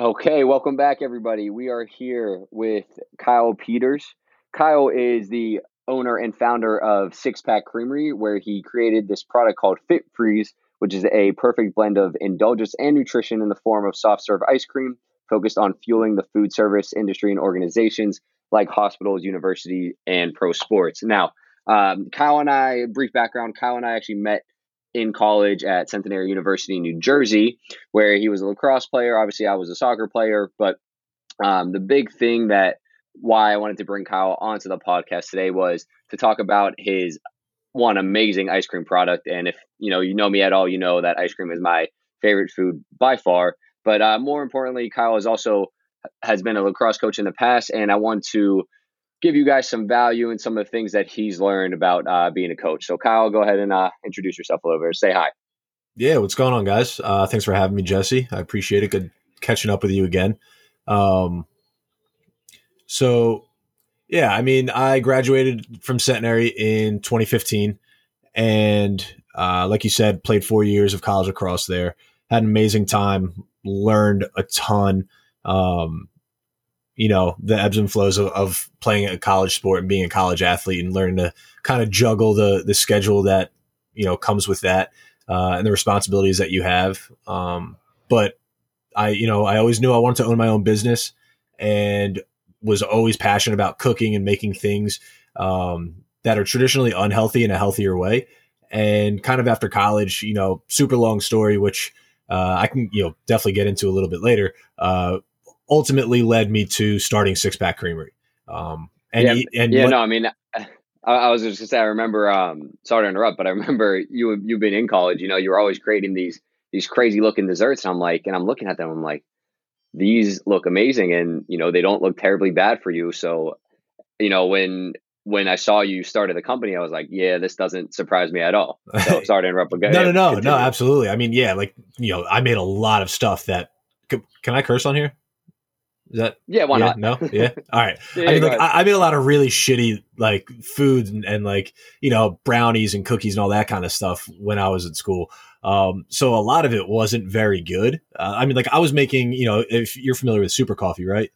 Okay, welcome back, everybody. We are here with Kyle Peters. Kyle is the owner and founder of Six Pack Creamery, where he created this product called Fit Freeze, which is a perfect blend of indulgence and nutrition in the form of soft serve ice cream, focused on fueling the food service industry and organizations like hospitals, universities, and pro sports. Now, um, Kyle and I, brief background, Kyle and I actually met in college at Centenary University, New Jersey, where he was a lacrosse player. Obviously, I was a soccer player, but um, the big thing that why I wanted to bring Kyle onto the podcast today was to talk about his one amazing ice cream product. And if you know you know me at all, you know that ice cream is my favorite food by far. But uh, more importantly, Kyle is also has been a lacrosse coach in the past, and I want to give you guys some value and some of the things that he's learned about uh, being a coach. So, Kyle, go ahead and uh, introduce yourself a little bit. Say hi. Yeah, what's going on, guys? Uh, thanks for having me, Jesse. I appreciate it. Good catching up with you again. Um, so, yeah, I mean, I graduated from Centenary in 2015, and uh, like you said, played four years of college lacrosse there. Had an amazing time, learned a ton. Um, you know, the ebbs and flows of, of, playing a college sport and being a college athlete, and learning to kind of juggle the the schedule that you know comes with that uh, and the responsibilities that you have. Um, but I, you know, I always knew I wanted to own my own business, and was always passionate about cooking and making things um, that are traditionally unhealthy in a healthier way. And kind of after college, you know, super long story, which uh, I can, you know, definitely get into a little bit later. Uh, ultimately led me to starting Six Pack Creamery. Um, and yeah, and yeah, what, no, I mean, I, I was just gonna say, I remember. Um, sorry to interrupt, but I remember you you've been in college. You know, you were always creating these these crazy looking desserts, and I'm like, and I'm looking at them, I'm like, these look amazing and you know they don't look terribly bad for you so you know when when I saw you started the company, I was like, yeah, this doesn't surprise me at all. So sorry to interrupt again. no, no, no, no, absolutely. I mean, yeah, like, you know, I made a lot of stuff that can, can I curse on here? Is that yeah? Why yeah, not? No, yeah. All right. yeah, I mean, like, I, I, made a lot of really shitty like food and, and, like you know brownies and cookies and all that kind of stuff when I was at school. Um, so a lot of it wasn't very good. Uh, I mean, like I was making, you know, if you're familiar with super coffee, right?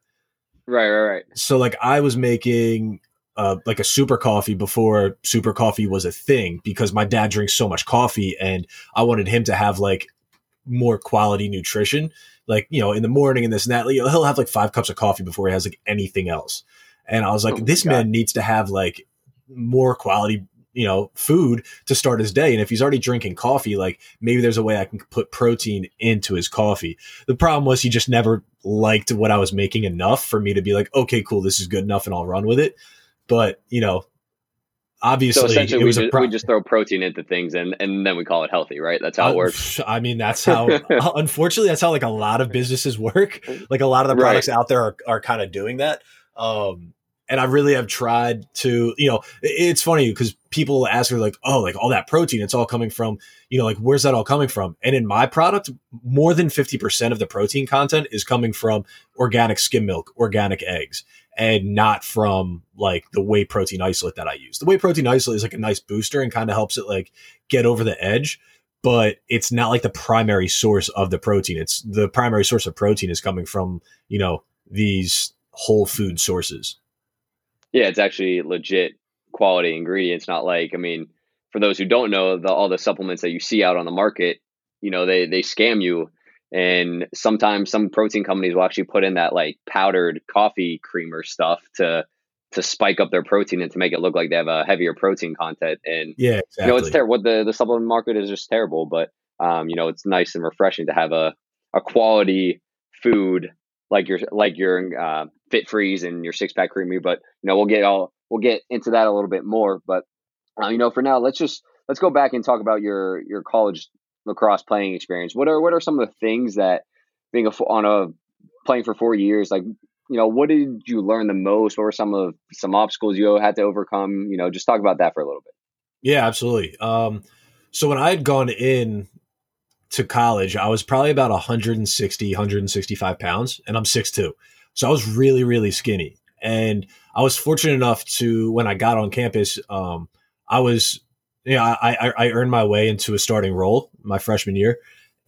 Right, right, right. So like I was making uh, like a super coffee before super coffee was a thing because my dad drinks so much coffee and I wanted him to have like more quality nutrition. Like, you know, in the morning and this and that, he'll have like five cups of coffee before he has like anything else. And I was like, oh this God. man needs to have like more quality you know food to start his day and if he's already drinking coffee like maybe there's a way i can put protein into his coffee the problem was he just never liked what i was making enough for me to be like okay cool this is good enough and i'll run with it but you know obviously so essentially we just, pro- we just throw protein into things and, and then we call it healthy right? That's how it works. I mean that's how unfortunately that's how like a lot of businesses work. Like a lot of the products right. out there are, are kind of doing that. Um and I really have tried to, you know, it's funny because people ask me like, oh, like all that protein, it's all coming from, you know, like where's that all coming from? And in my product, more than 50% of the protein content is coming from organic skim milk, organic eggs, and not from like the whey protein isolate that I use. The whey protein isolate is like a nice booster and kind of helps it like get over the edge. But it's not like the primary source of the protein. It's the primary source of protein is coming from, you know, these whole food sources. Yeah, it's actually legit quality ingredients. Not like I mean, for those who don't know, the, all the supplements that you see out on the market, you know, they they scam you. And sometimes some protein companies will actually put in that like powdered coffee creamer stuff to to spike up their protein and to make it look like they have a heavier protein content. And yeah, exactly. you know, it's terrible. What the the supplement market is just terrible. But um, you know, it's nice and refreshing to have a a quality food like your like your uh, fit freeze and your six pack creamery. But you know, we'll get all we'll get into that a little bit more. But uh, you know, for now, let's just let's go back and talk about your your college lacrosse playing experience. What are what are some of the things that being a on a playing for four years, like you know, what did you learn the most? What were some of some obstacles you had to overcome? You know, just talk about that for a little bit. Yeah, absolutely. Um, so when I had gone in to college, I was probably about 160, 165 pounds, and I'm 6'2. So I was really, really skinny. And I was fortunate enough to, when I got on campus, um, I was, you know, I, I, I earned my way into a starting role my freshman year.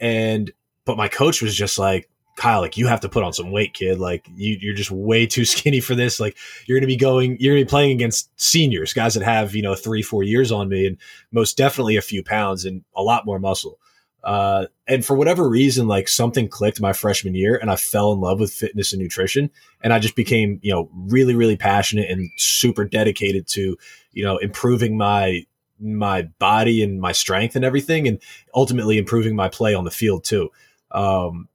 And, but my coach was just like, Kyle, like you have to put on some weight, kid. Like you, you're just way too skinny for this. Like you're to be going, you're to be playing against seniors, guys that have you know three, four years on me, and most definitely a few pounds and a lot more muscle. Uh, and for whatever reason, like something clicked my freshman year, and I fell in love with fitness and nutrition, and I just became you know really, really passionate and super dedicated to you know improving my my body and my strength and everything, and ultimately improving my play on the field too. Um,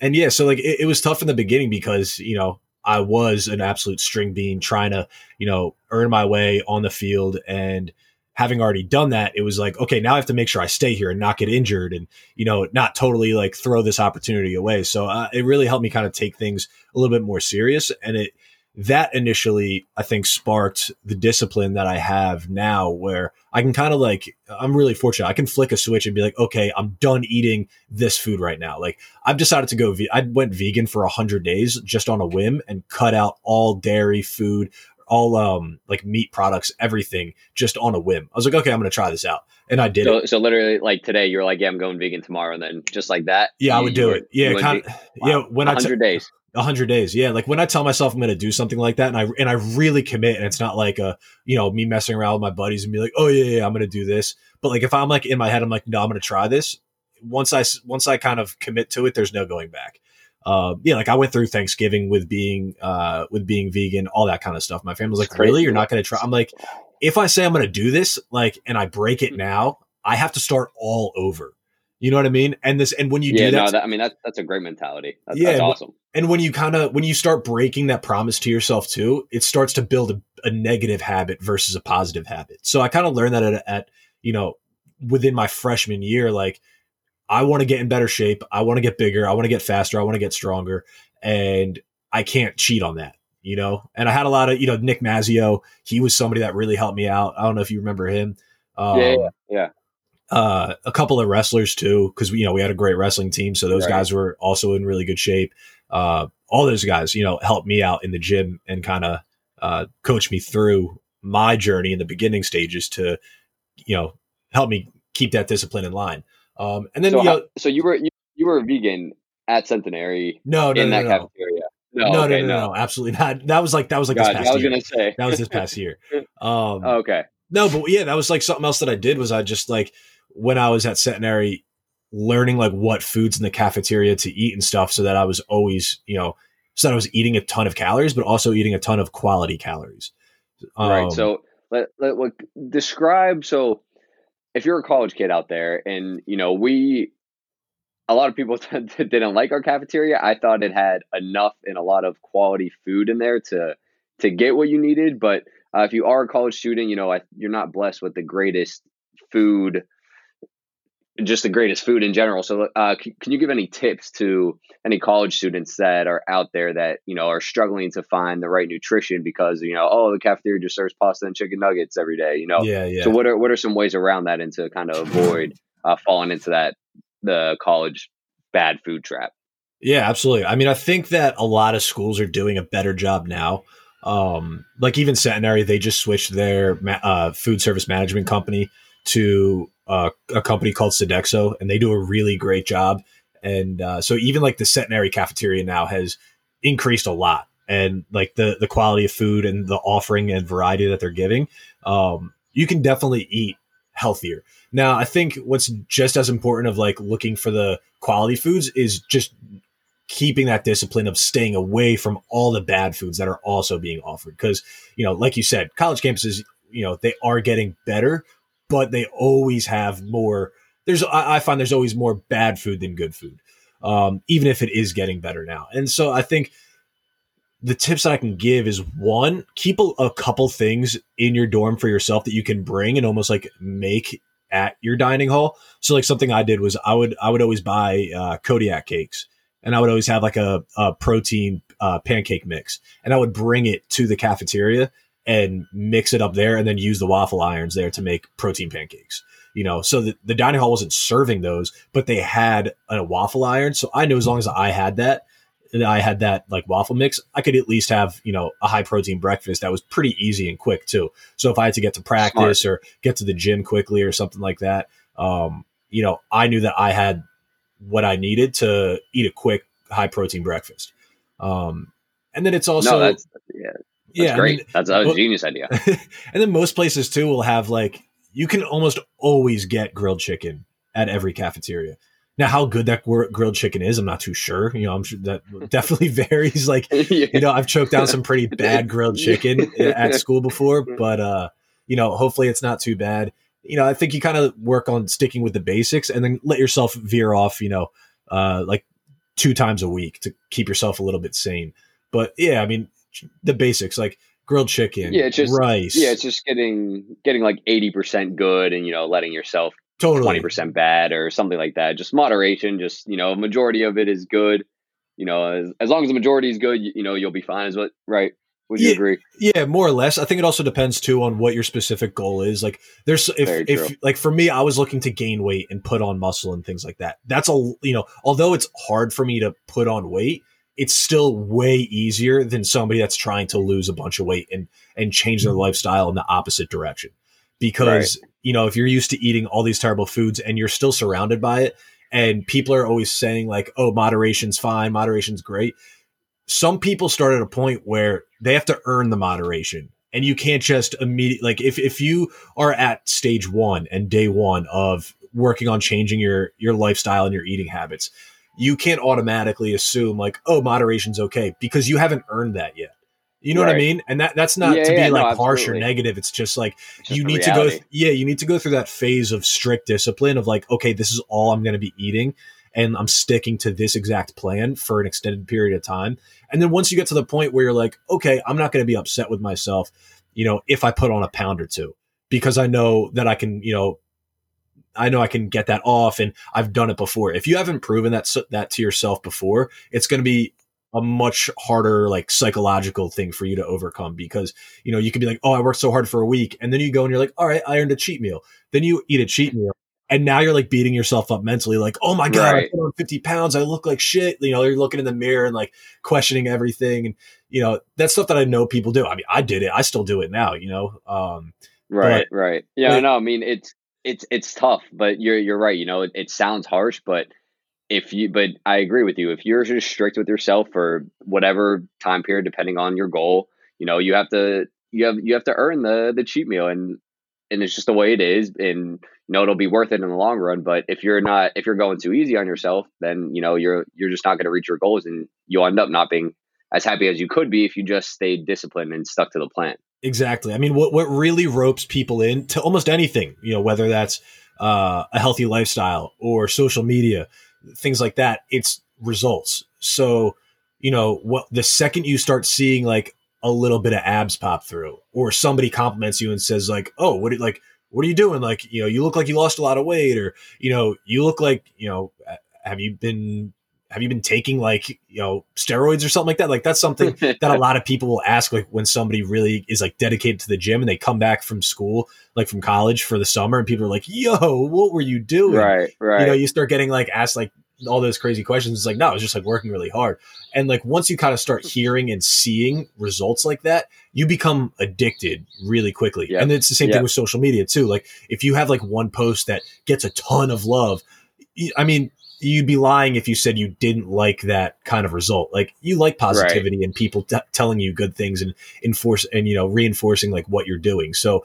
and yeah, so like it, it, was tough in the beginning because you know I was an absolute string bean trying to you know earn my way on the field. And having already done that it was like okay now I have to make sure I stay here and not get injured and you know not totally like throw this opportunity away. So uh, it really helped me kind of take things a little bit more serious. And it that initially I think sparked the discipline that I have now where I can kind of like I'm really fortunate. I can flick a switch and be like, okay, I'm done eating this food right now. Like I've decided to go ve- I went vegan for 100 days just on a whim and cut out all dairy food, all um like meat products, everything just on a whim. I was like, okay, I'm going to try this out. And I did so, it. So literally like today you're like, yeah, I'm going vegan tomorrow and then just like that. Yeah, I would do it. Yeah, kind of, wow. yeah, when 100 I 100 days hundred days. Yeah. Like when I tell myself I'm going to do something like that and I, and I really commit and it's not like a, you know, me messing around with my buddies and be like, oh yeah, yeah, I'm going to do this. But like, if I'm like in my head, I'm like, no, I'm going to try this. Once I, once I kind of commit to it, there's no going back. Uh, yeah, like I went through Thanksgiving with being, uh, with being vegan, all that kind of stuff. My family's like, really? You're not going to try? I'm like, if I say I'm going to do this, like, and I break it now, I have to start all over. You know what I mean? And this, and when you yeah, do that, no, that, I mean that that's a great mentality. That's, yeah, that's awesome. And when you kind of when you start breaking that promise to yourself too, it starts to build a, a negative habit versus a positive habit. So I kind of learned that at, at you know within my freshman year, like I want to get in better shape, I want to get bigger, I want to get faster, I want to get stronger, and I can't cheat on that. You know, and I had a lot of you know Nick Mazio. He was somebody that really helped me out. I don't know if you remember him. Um, yeah, yeah uh, a couple of wrestlers too, because you know we had a great wrestling team, so those right. guys were also in really good shape. Uh, all those guys, you know, helped me out in the gym and kind of uh, coach me through my journey in the beginning stages to, you know, help me keep that discipline in line. Um, and then, so, you know, so you were you, you were vegan at Centenary, no, no, in no, that no. cafeteria. No, no, okay, no, no, no, absolutely not. That was like that was like God, this past I was year. gonna say that was this past year. Um, okay. No, but yeah, that was like something else that I did was I just like when I was at Centenary learning like what foods in the cafeteria to eat and stuff so that I was always, you know, so that I was eating a ton of calories, but also eating a ton of quality calories. Um, right. So let, let, let describe. So if you're a college kid out there and, you know, we, a lot of people didn't like our cafeteria. I thought it had enough and a lot of quality food in there to, to get what you needed. But uh, if you are a college student, you know, I, you're not blessed with the greatest food just the greatest food in general. So, uh, c- can you give any tips to any college students that are out there that you know are struggling to find the right nutrition because you know, oh, the cafeteria just serves pasta and chicken nuggets every day. You know, yeah, yeah. So, what are what are some ways around that and to kind of avoid uh, falling into that the college bad food trap? Yeah, absolutely. I mean, I think that a lot of schools are doing a better job now. Um, like even Centenary, they just switched their uh, food service management company to uh, a company called Sodexo, and they do a really great job. And uh, so even like the Centenary cafeteria now has increased a lot, and like the the quality of food and the offering and variety that they're giving, um, you can definitely eat healthier. Now, I think what's just as important of like looking for the quality foods is just keeping that discipline of staying away from all the bad foods that are also being offered. Because, you know, like you said, college campuses, you know, they are getting better, but they always have more. There's I, find there's always more bad food than good food, um, even if it is getting better now. And so I think the tips that I can give is one, keep a, a, couple things in your dorm for yourself that you can bring and almost like make at your dining hall. So like something I did was I would I would always buy uh, Kodiak cakes and I would always have like a, a protein uh, pancake mix and I would bring it to the cafeteria and mix it up there and then use the waffle irons there to make protein pancakes. You know, so the, the dining hall wasn't serving those, but they had a waffle iron. So I knew as long as I had that, and I had that like waffle mix, I could at least have, you know, a high protein breakfast that was pretty easy and quick too. So if I had to get to practice Smart. or get to the gym quickly or something like that, um, you know, I knew that I had what I needed to eat a quick high protein breakfast. Um, and then it's also no, that's yeah, yeah, great. I mean, that's a genius idea. and then most places too will have like you can almost always get grilled chicken at every cafeteria. Now, how good that grilled chicken is, I'm not too sure. You know, I'm sure that definitely varies. Like, yeah. you know, I've choked down some pretty bad grilled chicken at school before, but uh, you know, hopefully it's not too bad. You know, I think you kind of work on sticking with the basics and then let yourself veer off. You know, uh, like two times a week to keep yourself a little bit sane. But yeah, I mean, the basics like grilled chicken, yeah, it's just rice. Yeah, it's just getting getting like eighty percent good, and you know, letting yourself totally twenty percent bad or something like that. Just moderation. Just you know, majority of it is good. You know, as, as long as the majority is good, you, you know, you'll be fine. Is what right? Would you yeah, agree? Yeah, more or less. I think it also depends too on what your specific goal is. Like, there's if if like for me, I was looking to gain weight and put on muscle and things like that. That's a you know, although it's hard for me to put on weight, it's still way easier than somebody that's trying to lose a bunch of weight and and change their mm-hmm. lifestyle in the opposite direction. Because right. you know, if you're used to eating all these terrible foods and you're still surrounded by it, and people are always saying like, "Oh, moderation's fine, moderation's great." Some people start at a point where they have to earn the moderation and you can't just immediately like if, if you are at stage one and day one of working on changing your your lifestyle and your eating habits you can't automatically assume like oh moderation's okay because you haven't earned that yet you know right. what I mean? And that that's not yeah, to be yeah, like no, harsh or negative. It's just like it's just you need reality. to go th- yeah, you need to go through that phase of strict discipline of like, okay, this is all I'm gonna be eating and I'm sticking to this exact plan for an extended period of time. And then once you get to the point where you're like, okay, I'm not going to be upset with myself, you know, if I put on a pound or two, because I know that I can, you know, I know I can get that off and I've done it before. If you haven't proven that that to yourself before, it's going to be a much harder like psychological thing for you to overcome because you know you could be like oh i worked so hard for a week and then you go and you're like all right i earned a cheat meal then you eat a cheat meal and now you're like beating yourself up mentally, like, oh my god, right. I put on 50 pounds, I look like shit. You know, you're looking in the mirror and like questioning everything, and you know that's stuff that I know people do. I mean, I did it, I still do it now. You know, um, right, but, right, yeah, but, no, I mean it's it's it's tough, but you're you're right. You know, it, it sounds harsh, but if you, but I agree with you. If you're just strict with yourself for whatever time period, depending on your goal, you know, you have to you have you have to earn the the cheat meal and and it's just the way it is and you know it'll be worth it in the long run but if you're not if you're going too easy on yourself then you know you're you're just not going to reach your goals and you'll end up not being as happy as you could be if you just stayed disciplined and stuck to the plan exactly i mean what what really ropes people in to almost anything you know whether that's uh, a healthy lifestyle or social media things like that it's results so you know what the second you start seeing like a little bit of abs pop through or somebody compliments you and says like oh what like what are you doing? Like, you know, you look like you lost a lot of weight, or you know, you look like, you know, have you been have you been taking like you know steroids or something like that like that's something that a lot of people will ask like when somebody really is like dedicated to the gym and they come back from school like from college for the summer and people are like yo what were you doing right right you know you start getting like asked like all those crazy questions. It's like, no, it's just like working really hard. And like once you kind of start hearing and seeing results like that, you become addicted really quickly. Yep. And it's the same yep. thing with social media too. Like if you have like one post that gets a ton of love, I mean, you'd be lying if you said you didn't like that kind of result. Like you like positivity right. and people t- telling you good things and enforce and you know reinforcing like what you're doing. So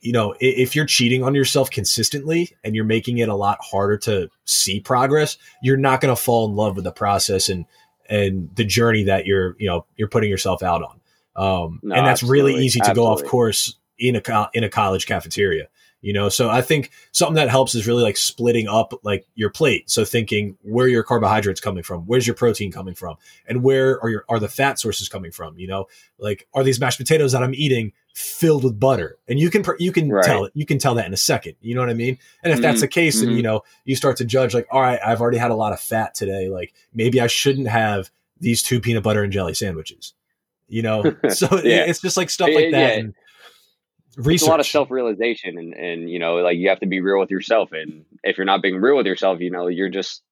you know, if you're cheating on yourself consistently and you're making it a lot harder to see progress, you're not going to fall in love with the process and and the journey that you're you know you're putting yourself out on. Um, no, and that's really easy to absolutely. go off course in a in a college cafeteria you know so i think something that helps is really like splitting up like your plate so thinking where your carbohydrates coming from where's your protein coming from and where are your are the fat sources coming from you know like are these mashed potatoes that i'm eating filled with butter and you can you can right. tell you can tell that in a second you know what i mean and if mm-hmm. that's the case mm-hmm. then you know you start to judge like all right i've already had a lot of fat today like maybe i shouldn't have these two peanut butter and jelly sandwiches you know so yeah. it's just like stuff like that yeah. and, research. It's a lot of self realization, and and you know, like you have to be real with yourself. And if you're not being real with yourself, you know, you're just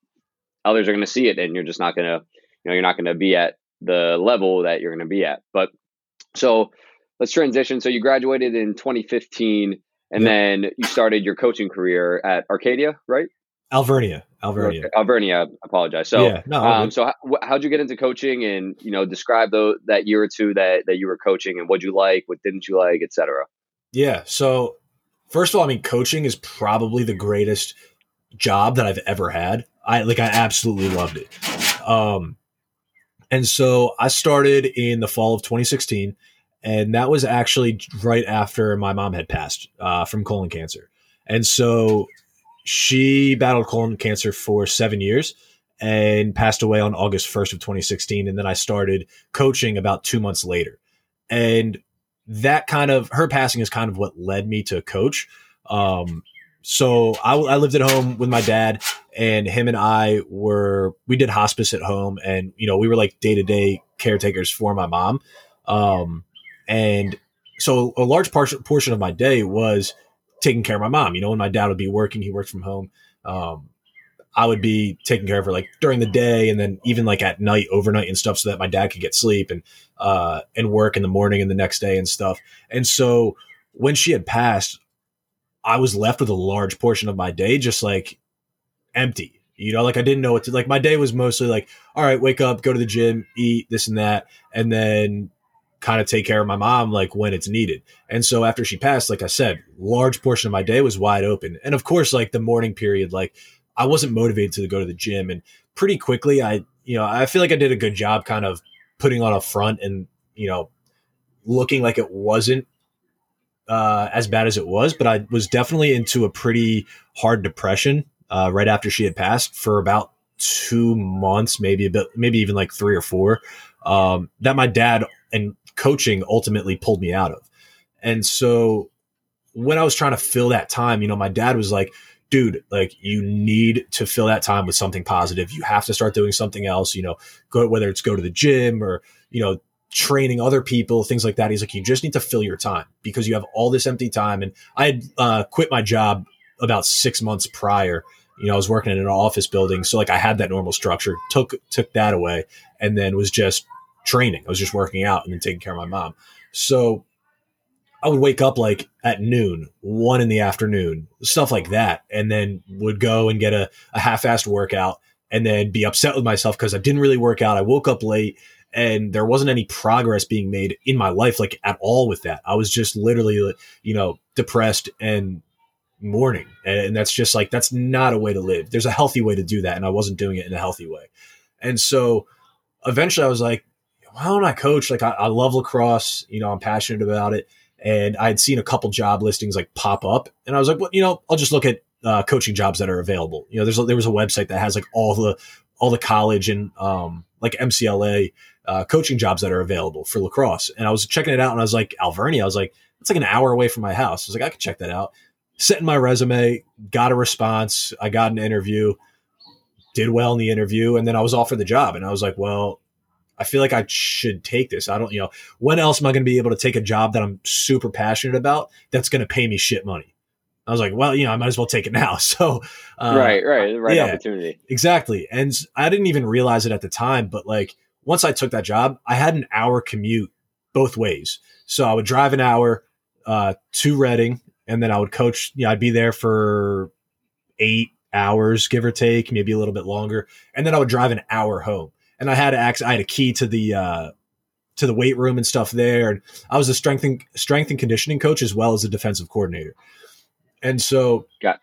others are going to see it, and you're just not going to, you know, you're not going to be at the level that you're going to be at. But so let's transition. So you graduated in 2015, and then you started your coaching career at Arcadia, right? Alvernia. Alvernia. Okay. Alvernia. I apologize. So, yeah, no, um, so how, how'd you get into coaching, and you know, describe the, that year or two that that you were coaching, and what you like, what didn't you like, etc. Yeah. So, first of all, I mean, coaching is probably the greatest job that I've ever had. I like, I absolutely loved it. Um, and so I started in the fall of 2016, and that was actually right after my mom had passed uh, from colon cancer. And so she battled colon cancer for seven years and passed away on August 1st of 2016. And then I started coaching about two months later. And that kind of her passing is kind of what led me to coach. Um, so I, I, lived at home with my dad and him and I were, we did hospice at home and, you know, we were like day to day caretakers for my mom. Um, and so a large portion, portion of my day was taking care of my mom. You know, when my dad would be working, he worked from home. Um, I would be taking care of her like during the day and then even like at night, overnight and stuff, so that my dad could get sleep and uh, and work in the morning and the next day and stuff. And so when she had passed, I was left with a large portion of my day just like empty. You know, like I didn't know what to like. My day was mostly like, all right, wake up, go to the gym, eat this and that, and then kind of take care of my mom like when it's needed. And so after she passed, like I said, large portion of my day was wide open. And of course, like the morning period, like I wasn't motivated to go to the gym. And pretty quickly, I, you know, I feel like I did a good job kind of putting on a front and, you know, looking like it wasn't uh, as bad as it was, but I was definitely into a pretty hard depression uh, right after she had passed for about two months, maybe a bit, maybe even like three or four. Um, that my dad and coaching ultimately pulled me out of. And so when I was trying to fill that time, you know, my dad was like, dude, like you need to fill that time with something positive. You have to start doing something else, you know, go, whether it's go to the gym or, you know, training other people, things like that. He's like, you just need to fill your time because you have all this empty time. And I had uh, quit my job about six months prior. You know, I was working in an office building, so like I had that normal structure. Took took that away, and then was just training. I was just working out and then taking care of my mom. So I would wake up like at noon, one in the afternoon, stuff like that, and then would go and get a, a half-assed workout and then be upset with myself because I didn't really work out. I woke up late and there wasn't any progress being made in my life, like at all with that. I was just literally, you know, depressed and mourning. And that's just like, that's not a way to live. There's a healthy way to do that. And I wasn't doing it in a healthy way. And so eventually I was like, why don't I coach? Like I, I love lacrosse, you know, I'm passionate about it. And I had seen a couple job listings like pop up, and I was like, well, you know, I'll just look at uh, coaching jobs that are available. You know, there's there was a website that has like all the all the college and um, like MCLA uh, coaching jobs that are available for lacrosse. And I was checking it out, and I was like, Alvernia. I was like, it's like an hour away from my house. I was like, I could check that out. Sent in my resume, got a response. I got an interview, did well in the interview, and then I was offered the job. And I was like, well, I feel like I should take this. I don't, you know, when else am I going to be able to take a job that I'm super passionate about that's going to pay me shit money? I was like, well, you know, I might as well take it now. So, uh, right, right, the right yeah, opportunity. Exactly. And I didn't even realize it at the time, but like once I took that job, I had an hour commute both ways. So I would drive an hour uh, to Reading and then I would coach, you know, I'd be there for eight hours, give or take, maybe a little bit longer. And then I would drive an hour home and I had access, I had a key to the uh, to the weight room and stuff there, and I was a strength and strength and conditioning coach as well as a defensive coordinator. And so, got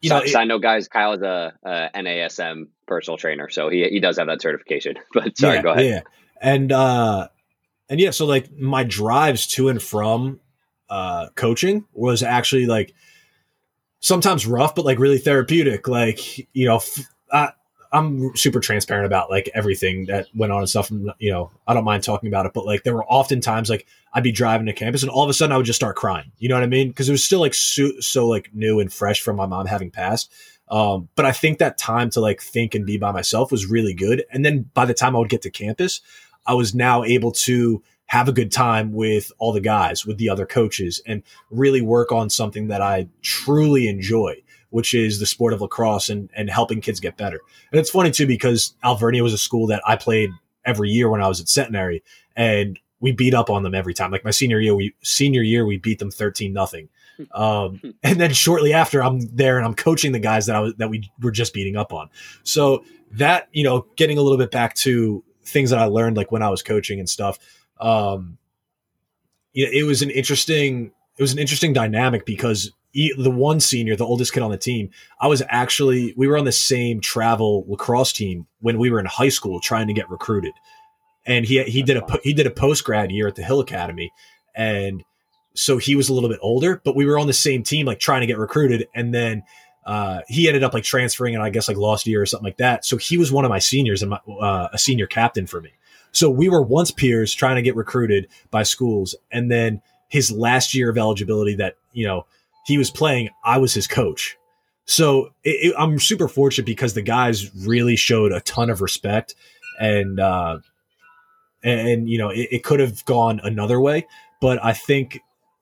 you so, know, it, I know, guys. Kyle is a, a, NASM personal trainer, so he he does have that certification. But sorry, yeah, go ahead. Yeah, and uh, and yeah, so like my drives to and from uh, coaching was actually like sometimes rough, but like really therapeutic. Like you know, f- I, I'm super transparent about like everything that went on and stuff. And, you know, I don't mind talking about it, but like there were often times like I'd be driving to campus and all of a sudden I would just start crying. You know what I mean? Because it was still like so, so like new and fresh from my mom having passed. Um, but I think that time to like think and be by myself was really good. And then by the time I would get to campus, I was now able to have a good time with all the guys, with the other coaches, and really work on something that I truly enjoy which is the sport of lacrosse and, and helping kids get better. And it's funny too, because Alvernia was a school that I played every year when I was at Centenary and we beat up on them every time. Like my senior year, we senior year, we beat them 13 nothing. Um, and then shortly after, I'm there and I'm coaching the guys that I was that we were just beating up on. So that you know, getting a little bit back to things that I learned like when I was coaching and stuff. Um, you know, it was an interesting it was an interesting dynamic because the one senior, the oldest kid on the team, I was actually we were on the same travel lacrosse team when we were in high school trying to get recruited, and he he did a he did a post grad year at the Hill Academy, and so he was a little bit older, but we were on the same team, like trying to get recruited, and then. Uh, he ended up like transferring and I guess like lost a year or something like that. So he was one of my seniors and my, uh, a senior captain for me. So we were once peers trying to get recruited by schools. And then his last year of eligibility that, you know, he was playing, I was his coach. So it, it, I'm super fortunate because the guys really showed a ton of respect and, uh, and, and you know, it, it could have gone another way, but I think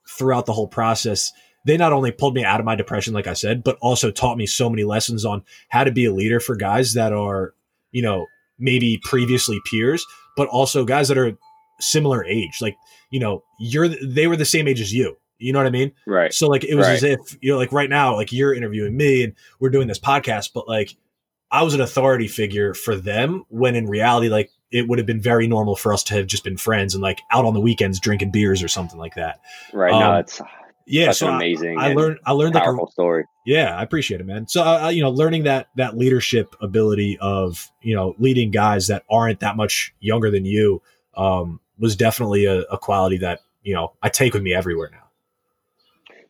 throughout the whole process, they not only pulled me out of my depression, like I said, but also taught me so many lessons on how to be a leader for guys that are, you know, maybe previously peers, but also guys that are similar age. Like, you know, you're they were the same age as you. You know what I mean? Right. So like it was right. as if, you know, like right now, like you're interviewing me and we're doing this podcast, but like I was an authority figure for them when in reality, like it would have been very normal for us to have just been friends and like out on the weekends drinking beers or something like that. Right. Um, no, it's yeah, That's so amazing. I, I learned. I learned like a story. Yeah, I appreciate it, man. So uh, you know, learning that that leadership ability of you know leading guys that aren't that much younger than you um, was definitely a, a quality that you know I take with me everywhere now.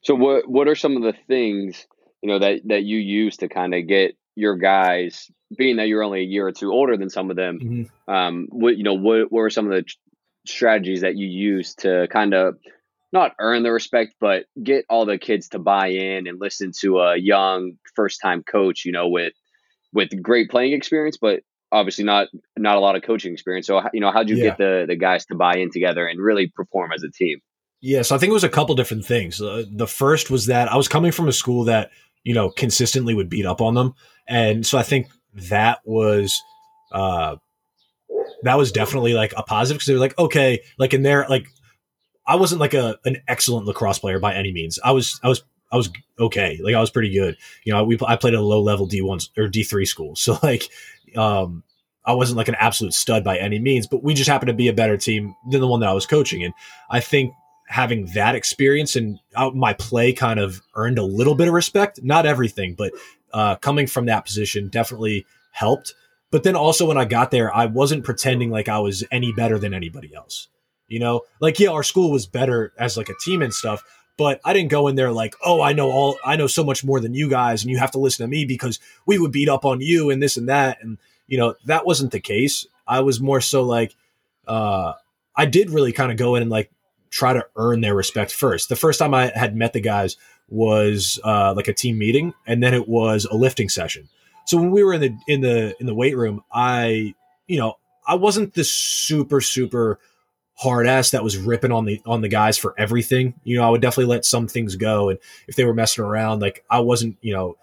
So what what are some of the things you know that that you use to kind of get your guys, being that you're only a year or two older than some of them, mm-hmm. um, what you know what, what were some of the strategies that you use to kind of not earn the respect, but get all the kids to buy in and listen to a young first time coach, you know, with with great playing experience, but obviously not not a lot of coaching experience. So you know, how'd you yeah. get the the guys to buy in together and really perform as a team? Yeah, so I think it was a couple different things. Uh, the first was that I was coming from a school that you know consistently would beat up on them, and so I think that was uh that was definitely like a positive because they were like okay like in there, like I wasn't like a an excellent lacrosse player by any means. I was I was I was okay. Like I was pretty good. You know, we I played at a low level D one or D three school, so like um, I wasn't like an absolute stud by any means. But we just happened to be a better team than the one that I was coaching, and I think having that experience and my play kind of earned a little bit of respect. Not everything, but uh, coming from that position definitely helped. But then also when I got there, I wasn't pretending like I was any better than anybody else. You know, like yeah, our school was better as like a team and stuff, but I didn't go in there like, oh, I know all, I know so much more than you guys, and you have to listen to me because we would beat up on you and this and that, and you know that wasn't the case. I was more so like, uh, I did really kind of go in and like try to earn their respect first. The first time I had met the guys was uh, like a team meeting, and then it was a lifting session. So when we were in the in the in the weight room, I you know I wasn't the super super hard ass that was ripping on the on the guys for everything. You know, I would definitely let some things go, and if they were messing around, like I wasn't, you know,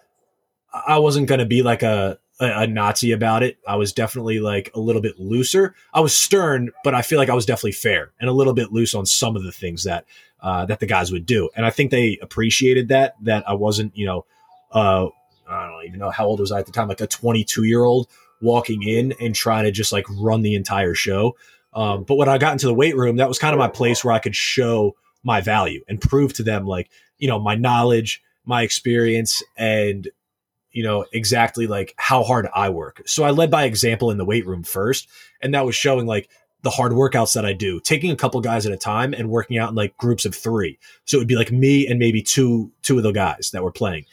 I wasn't going to be like a, a, a Nazi about it. I was definitely like a little bit looser. I was stern, but I feel like I was definitely fair and a little bit loose on some of the things that uh, that the guys would do, and I think they appreciated that. That I wasn't, you know, uh, I don't even know how old was I at the time, like a 22 year old walking in and trying to just like run the entire show. Um, but when I got into the weight room, that was kind of my place where I could show my value and prove to them, like, you know, my knowledge, my experience, and, you know, exactly like how hard I work. So I led by example in the weight room first. And that was showing like the hard workouts that I do, taking a couple guys at a time and working out in like groups of three. So it would be like me and maybe two, two of the guys that were playing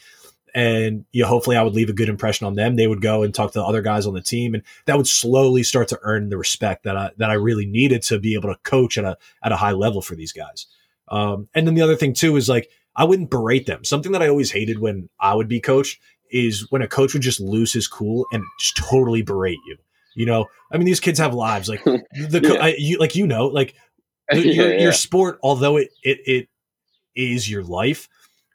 and you know, hopefully I would leave a good impression on them. They would go and talk to the other guys on the team, and that would slowly start to earn the respect that I that I really needed to be able to coach at a at a high level for these guys. Um, and then the other thing too is like I wouldn't berate them. Something that I always hated when I would be coached is when a coach would just lose his cool and just totally berate you. You know, I mean, these kids have lives. Like the yeah. I, you, like you know, like the, yeah, your, yeah. your sport, although it it it is your life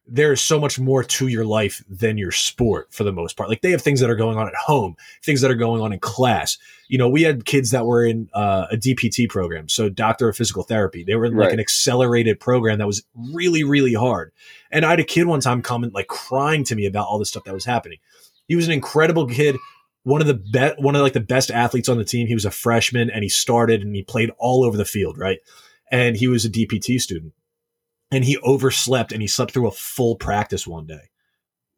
there is so much more to your life than your sport for the most part. Like they have things that are going on at home, things that are going on in class. You know, we had kids that were in uh, a DPT program, so doctor of physical therapy. They were in like right. an accelerated program that was really, really hard. And I had a kid one time come and like crying to me about all the stuff that was happening. He was an incredible kid, one of the best, one of like the best athletes on the team. He was a freshman and he started and he played all over the field, right? And he was a DPT student and he overslept and he slept through a full practice one day.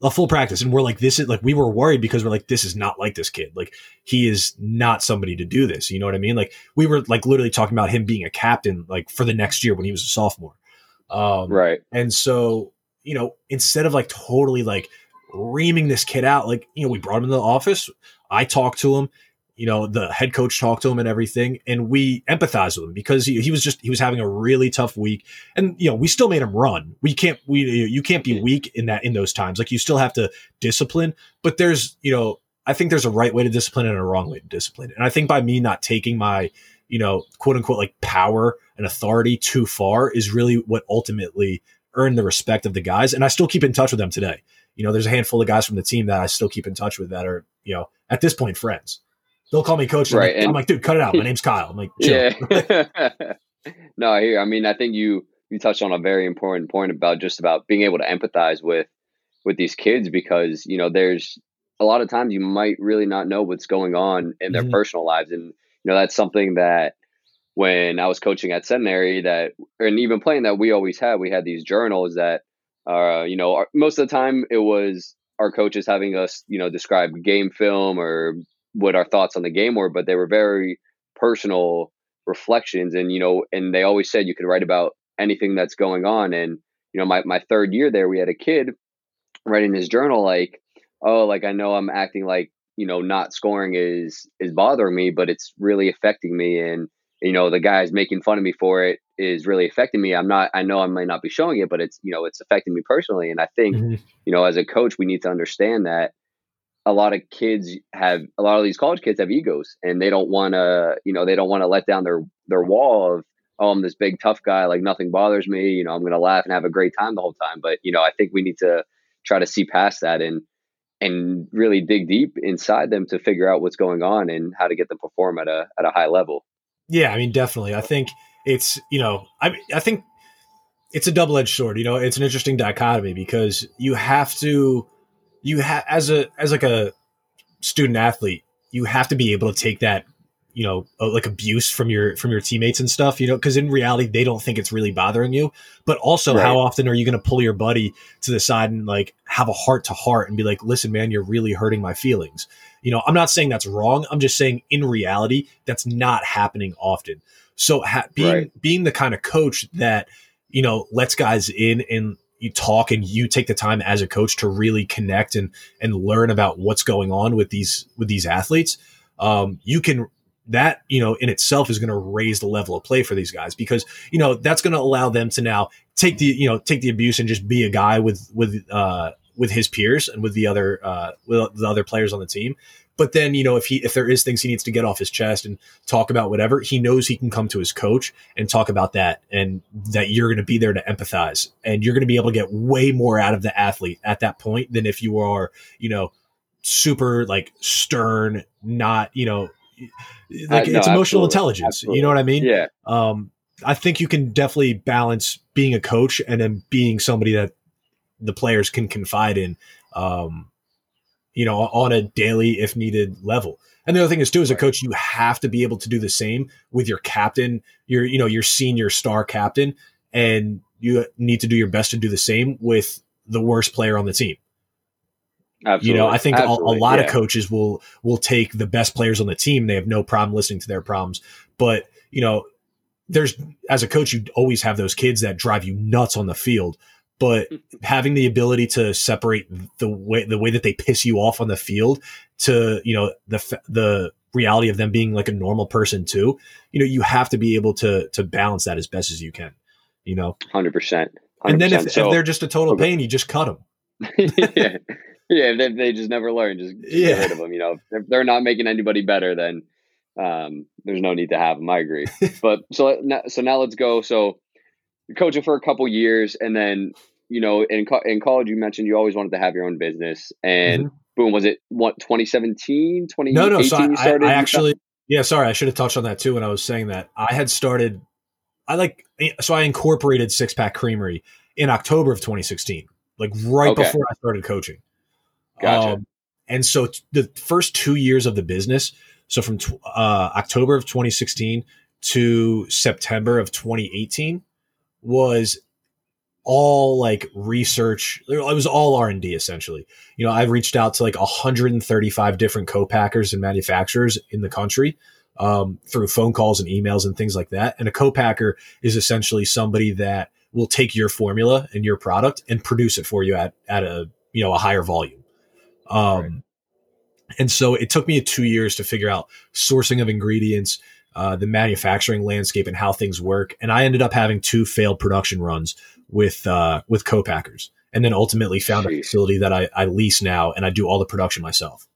A full practice. And we're like this is like we were worried because we're like this is not like this kid. Like he is not somebody to do this. You know what i mean? Like we were like literally talking about him being a captain like for the next year when he was a sophomore. Um right. and so you know instead of like totally like reaming this kid out like you know we brought him into the office. I talked to him you know, the head coach talked to him and everything, and we empathized with him because he, he was just he was having a really tough week, and you know, we still made him run. We can't we you can't be weak in that in those times. Like you still have to discipline, but there's you know, I think there's a right way to discipline and a wrong way to discipline, and I think by me not taking my you know quote unquote like power and authority too far is really what ultimately earned the respect of the guys, and I still keep in touch with them today. You know, there's a handful of guys from the team that I still keep in touch with that are you know at this point friends. They'll call me coach. Right. I'm, like, I'm like, dude, cut it out. My name's Kyle. I'm like, Chill. yeah. no, I hear. I mean, I think you you touched on a very important point about just about being able to empathize with with these kids because you know there's a lot of times you might really not know what's going on in their mm-hmm. personal lives, and you know that's something that when I was coaching at Centenary that and even playing that we always had we had these journals that uh you know most of the time it was our coaches having us you know describe game film or what our thoughts on the game were, but they were very personal reflections. And, you know, and they always said you could write about anything that's going on. And, you know, my, my third year there, we had a kid writing his journal like, oh, like I know I'm acting like, you know, not scoring is is bothering me, but it's really affecting me. And, you know, the guys making fun of me for it is really affecting me. I'm not I know I might not be showing it, but it's, you know, it's affecting me personally. And I think, mm-hmm. you know, as a coach, we need to understand that a lot of kids have a lot of these college kids have egos and they don't want to you know they don't want to let down their their wall of oh i'm this big tough guy like nothing bothers me you know i'm to laugh and have a great time the whole time. But you know i think we need to try to see past that and and really dig deep inside them to figure out what's going on and how to get them perform at a at a high level. Yeah i mean definitely. I think it's you know i i think it's a double-edged sword you know it's an interesting dichotomy because you have to you have as a as like a student athlete, you have to be able to take that you know uh, like abuse from your from your teammates and stuff you know because in reality they don't think it's really bothering you but also right. how often are you going to pull your buddy to the side and like have a heart to heart and be like listen man you're really hurting my feelings you know i'm not saying that's wrong i'm just saying in reality that's not happening often so ha- being right. being the kind of coach that you know lets guys in and you talk and you take the time as a coach to really connect and and learn about what's going on with these with these athletes. Um, you can that you know in itself is going to raise the level of play for these guys because you know that's going to allow them to now take the you know take the abuse and just be a guy with with uh with his peers and with the other uh with the other players on the team but then, you know, if he if there is things he needs to get off his chest and talk about whatever, he knows he can come to his coach and talk about that and that you're going to be there to empathize and you're going to be able to get way more out of the athlete at that point than if you are, you know, super like stern, not, you know, like uh, no, it's emotional intelligence. Absolutely. You know what I mean? Yeah. Um, I think you can definitely balance being a coach and then being somebody that the players can confide in. Um, you know, on a daily, if needed level. And the other thing is too, as a coach, you have to be able to do the same with your captain, your, you know, your senior star captain, and you need to do your best to do the same with the worst player on the team. Absolutely. You know, I think a, a, lot yeah. of coaches will will take the best players on the team. They have no problem listening to their problems, but you know, there's as a coach, you always have those kids that drive you nuts on the field but having the ability to separate the way the way that they piss you off on the field to you know the the reality of them being like a normal person too you know you have to be able to to balance that as best as you can you know? 100%, and then if, so, if, they're just a total pain you just cut them yeah. Yeah they, they just never learn. Just, just yeah. get rid of them you know? If they're not making anybody better then um, there's no need to have them i agree. But so so now let's go. So you're coaching for a couple years and then you know, in co- in college, you mentioned you always wanted to have your own business, and mm-hmm. boom, was it what 2017, 2018? No, no. So I, I, I actually, yeah, sorry, I should have touched on that too when I was saying that. I had started, I like, so I incorporated Six Pack Creamery in October of 2016, like right okay. before I started coaching. Gotcha. Um, and so t- the first two years of the business, so from t- uh, October of 2016 to September of 2018, was all like research. It was all R and D essentially. You know, I've reached out to like 135 different co-packers and manufacturers in the country um, through phone calls and emails and things like that. And a co-packer is essentially somebody that will take your formula and your product and produce it for you at at a you know a higher volume. Um, right. And so it took me two years to figure out sourcing of ingredients, uh, the manufacturing landscape, and how things work. And I ended up having two failed production runs with uh, with co-packers, and then ultimately found Jeez. a facility that I, I lease now, and I do all the production myself.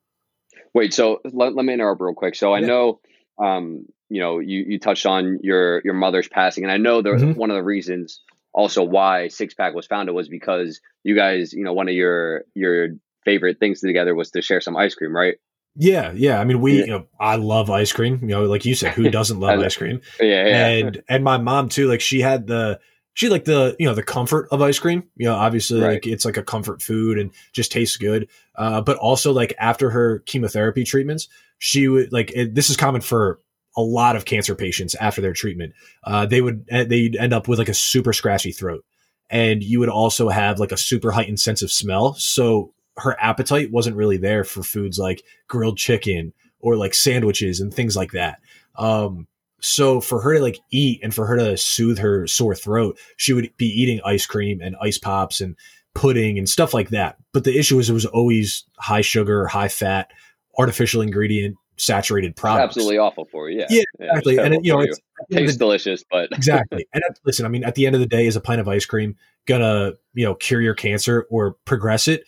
Wait, so let, let me interrupt real quick. So I know, um, you know, you, you touched on your your mother's passing, and I know that mm-hmm. one of the reasons also why Six Pack was founded was because you guys, you know, one of your your favorite things together was to share some ice cream, right? Yeah, yeah. I mean, we, you know, I love ice cream. You know, like you said, who doesn't love ice cream? Yeah, yeah. And and my mom too. Like she had the she like the you know the comfort of ice cream you know obviously right. like it's like a comfort food and just tastes good uh, but also like after her chemotherapy treatments she would like it, this is common for a lot of cancer patients after their treatment uh, they would eh, they'd end up with like a super scratchy throat and you would also have like a super heightened sense of smell so her appetite wasn't really there for foods like grilled chicken or like sandwiches and things like that um, so for her to like eat and for her to soothe her sore throat, she would be eating ice cream and ice pops and pudding and stuff like that. But the issue is it was always high sugar, high fat, artificial ingredient, saturated products. Absolutely awful for you. Yeah, yeah, yeah exactly. And it, you know, it tastes the, delicious, but exactly. And listen, I mean, at the end of the day, is a pint of ice cream gonna you know cure your cancer or progress it?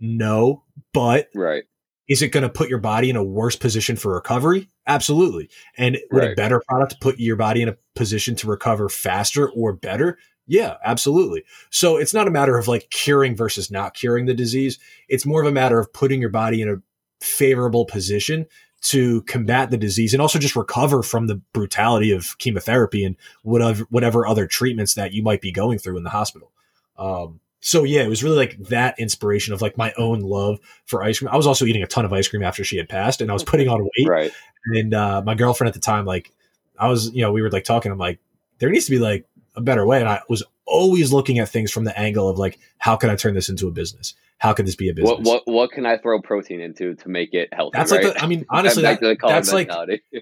No, but right is it going to put your body in a worse position for recovery? Absolutely. And would right. a better product put your body in a position to recover faster or better? Yeah, absolutely. So it's not a matter of like curing versus not curing the disease. It's more of a matter of putting your body in a favorable position to combat the disease and also just recover from the brutality of chemotherapy and whatever whatever other treatments that you might be going through in the hospital. Um, so yeah, it was really like that inspiration of like my own love for ice cream. I was also eating a ton of ice cream after she had passed, and I was putting on weight. Right. And uh, my girlfriend at the time, like, I was, you know, we were like talking. I'm like, there needs to be like a better way, and I was always looking at things from the angle of like, how can I turn this into a business? How could this be a business? What what, what can I throw protein into to make it healthy? That's right? like, the, I mean, honestly, that, that's like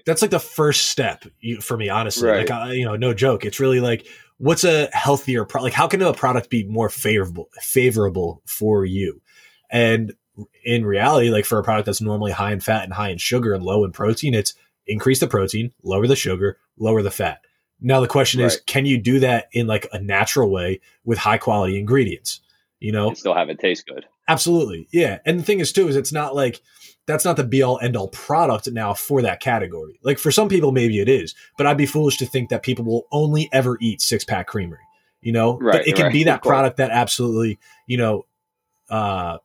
that's like the first step for me. Honestly, right. like I, you know, no joke. It's really like what's a healthier product? Like, how can a product be more favorable favorable for you? And in reality, like for a product that's normally high in fat and high in sugar and low in protein, it's increase the protein, lower the sugar, lower the fat. Now the question right. is, can you do that in like a natural way with high quality ingredients? You know, and still have it taste good. Absolutely, yeah. And the thing is too is it's not like that's not the be all end all product now for that category. Like for some people, maybe it is, but I'd be foolish to think that people will only ever eat six pack creamery. You know, right, but it can right. be that product that absolutely, you know, uh,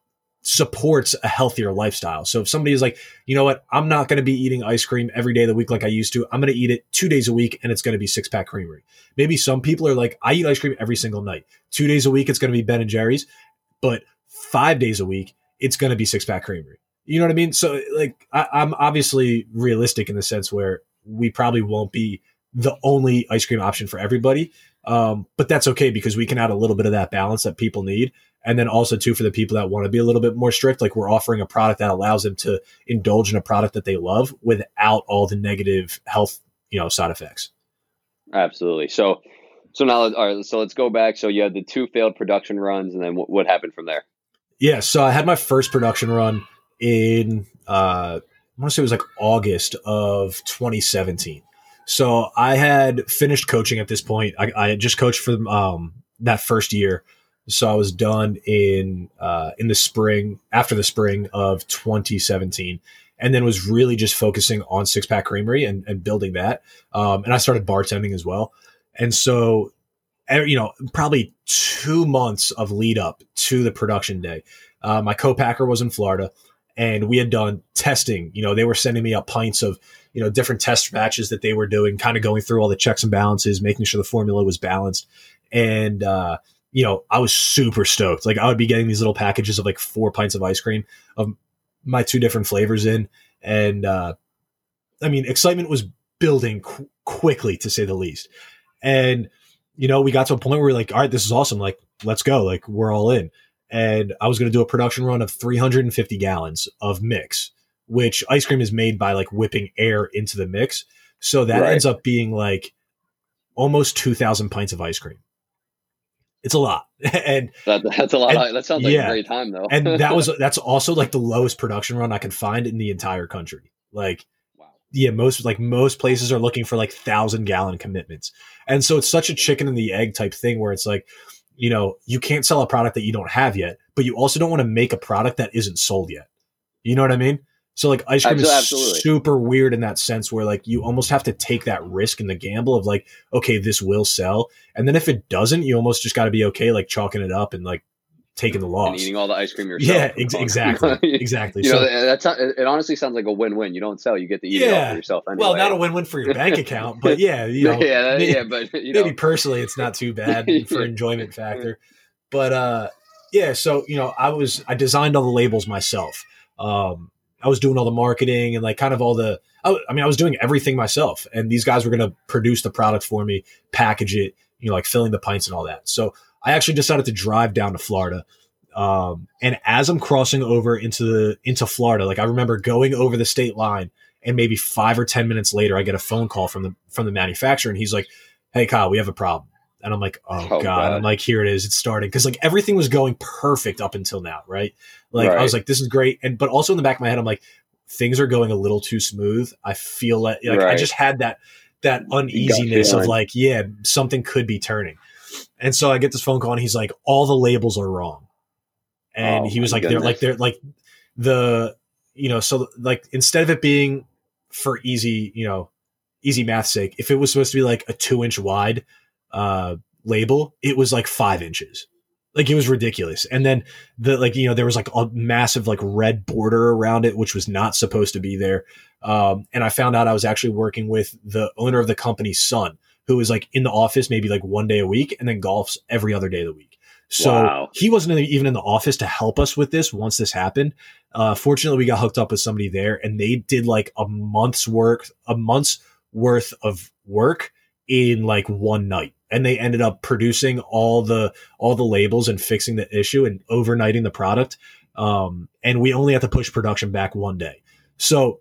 supports a healthier lifestyle. So if somebody is like, you know what, I'm not going to be eating ice cream every day of the week like I used to. I'm going to eat it two days a week and it's going to be six pack creamery. Maybe some people are like, I eat ice cream every single night. Two days a week, it's going to be Ben and Jerry's, but five days a week, it's going to be six pack creamery. You know what I mean? So like I, I'm obviously realistic in the sense where we probably won't be the only ice cream option for everybody. Um, but that's okay because we can add a little bit of that balance that people need. And then also too for the people that want to be a little bit more strict, like we're offering a product that allows them to indulge in a product that they love without all the negative health, you know, side effects. Absolutely. So, so now, all right. So let's go back. So you had the two failed production runs, and then what, what happened from there? Yeah. So I had my first production run in uh, I want to say it was like August of 2017. So I had finished coaching at this point. I, I just coached for um, that first year. So I was done in uh, in the spring after the spring of 2017, and then was really just focusing on Six Pack Creamery and, and building that. Um, and I started bartending as well. And so you know, probably two months of lead up to the production day. Uh, my co-packer was in Florida and we had done testing. You know, they were sending me up pints of, you know, different test batches that they were doing, kind of going through all the checks and balances, making sure the formula was balanced. And, uh, you know, I was super stoked. Like I would be getting these little packages of like four pints of ice cream of my two different flavors in. And, uh, I mean, excitement was building qu- quickly to say the least. And, you know, we got to a point where we are like, all right, this is awesome. Like, let's go. Like, we're all in. And I was going to do a production run of 350 gallons of mix, which ice cream is made by like whipping air into the mix. So that right. ends up being like almost 2,000 pints of ice cream. It's a lot, and that, that's a lot. And, that sounds like yeah, a great time, though. and that was that's also like the lowest production run I can find in the entire country. Like, yeah, most like most places are looking for like thousand gallon commitments. And so it's such a chicken and the egg type thing where it's like, you know, you can't sell a product that you don't have yet, but you also don't want to make a product that isn't sold yet. You know what I mean? So like ice cream Absolutely. is super weird in that sense where like you almost have to take that risk and the gamble of like, okay, this will sell. And then if it doesn't, you almost just got to be okay, like chalking it up and like taking the loss and eating all the ice cream yourself. Yeah, ex- exactly, exactly. you so, know, that's it. Honestly, sounds like a win-win. You don't sell, you get to eat yeah, it all for yourself. Anyway. Well, not a win-win for your bank account, but yeah, you know, yeah, maybe, yeah, but you know. maybe personally, it's not too bad for enjoyment factor. But uh, yeah, so you know, I was I designed all the labels myself. Um, I was doing all the marketing and like kind of all the. I, I mean, I was doing everything myself, and these guys were going to produce the product for me, package it, you know, like filling the pints and all that. So I actually decided to drive down to Florida. Um, and as I'm crossing over into the into Florida, like I remember going over the state line, and maybe five or ten minutes later, I get a phone call from the from the manufacturer, and he's like, "Hey, Kyle, we have a problem." And I'm like, "Oh, oh God. God!" I'm like, "Here it is. It's starting." Because like everything was going perfect up until now, right? Like right. I was like, "This is great," and but also in the back of my head, I'm like, "Things are going a little too smooth." I feel like, like right. I just had that that uneasiness of like, yeah, something could be turning. And so I get this phone call and he's like, all the labels are wrong. And oh, he was like, goodness. they're like, they're like the, you know, so like instead of it being for easy, you know, easy math sake, if it was supposed to be like a two inch wide uh, label, it was like five inches. Like it was ridiculous. And then the like, you know, there was like a massive like red border around it, which was not supposed to be there. Um, and I found out I was actually working with the owner of the company's son, who was like in the office maybe like one day a week and then golfs every other day of the week. So wow. he wasn't even in the office to help us with this once this happened. Uh, fortunately, we got hooked up with somebody there and they did like a month's work, a month's worth of work in like one night. And they ended up producing all the, all the labels and fixing the issue and overnighting the product. Um, and we only had to push production back one day. So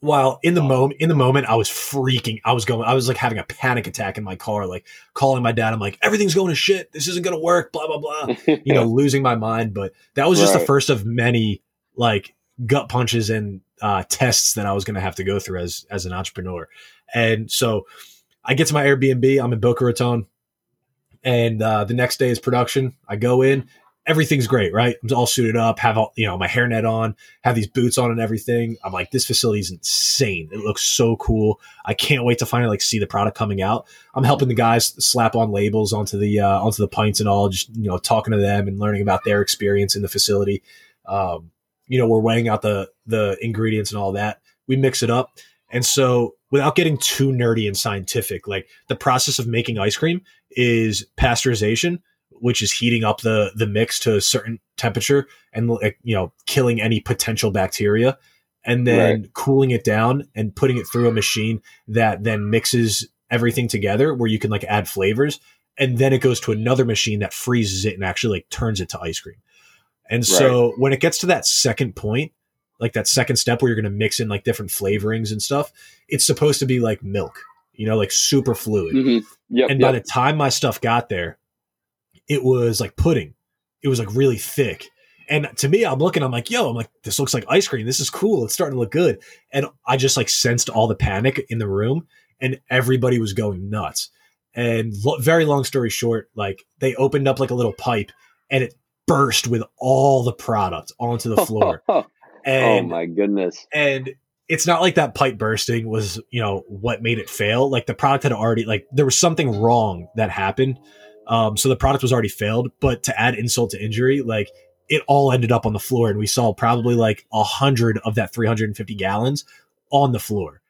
while in the moment in the moment I was freaking I was going I was like having a panic attack in my car like calling my dad. I'm like everything's going to shit. This isn't going to work blah blah blah you know losing my mind. But that was just right. the first of many like gut punches and uh, tests that I was going to have to go through as as an entrepreneur. And so I get to my Airbnb. I'm in Boca Raton. And uh, the next day is production. I go in everything's great, right? I'm all suited up, have all, you know, my hairnet on, have these boots on and everything. I'm like, this facility is insane. It looks so cool. I can't wait to finally like see the product coming out. I'm helping the guys slap on labels onto the, uh, onto the pints and all, just, you know, talking to them and learning about their experience in the facility. Um, you know, we're weighing out the, the ingredients and all that. We mix it up. And so without getting too nerdy and scientific, like the process of making ice cream is pasteurization which is heating up the the mix to a certain temperature and you know killing any potential bacteria and then right. cooling it down and putting it through a machine that then mixes everything together where you can like add flavors and then it goes to another machine that freezes it and actually like turns it to ice cream and so right. when it gets to that second point like that second step where you're going to mix in like different flavorings and stuff it's supposed to be like milk you know like super fluid mm-hmm. yep, and yep. by the time my stuff got there it was like pudding. It was like really thick. And to me, I'm looking, I'm like, yo, I'm like, this looks like ice cream. This is cool. It's starting to look good. And I just like sensed all the panic in the room and everybody was going nuts. And lo- very long story short, like they opened up like a little pipe and it burst with all the product onto the floor. Oh and, oh my goodness. And it's not like that pipe bursting was, you know, what made it fail. Like the product had already like there was something wrong that happened. Um, so the product was already failed, but to add insult to injury, like it all ended up on the floor and we saw probably like a hundred of that 350 gallons on the floor.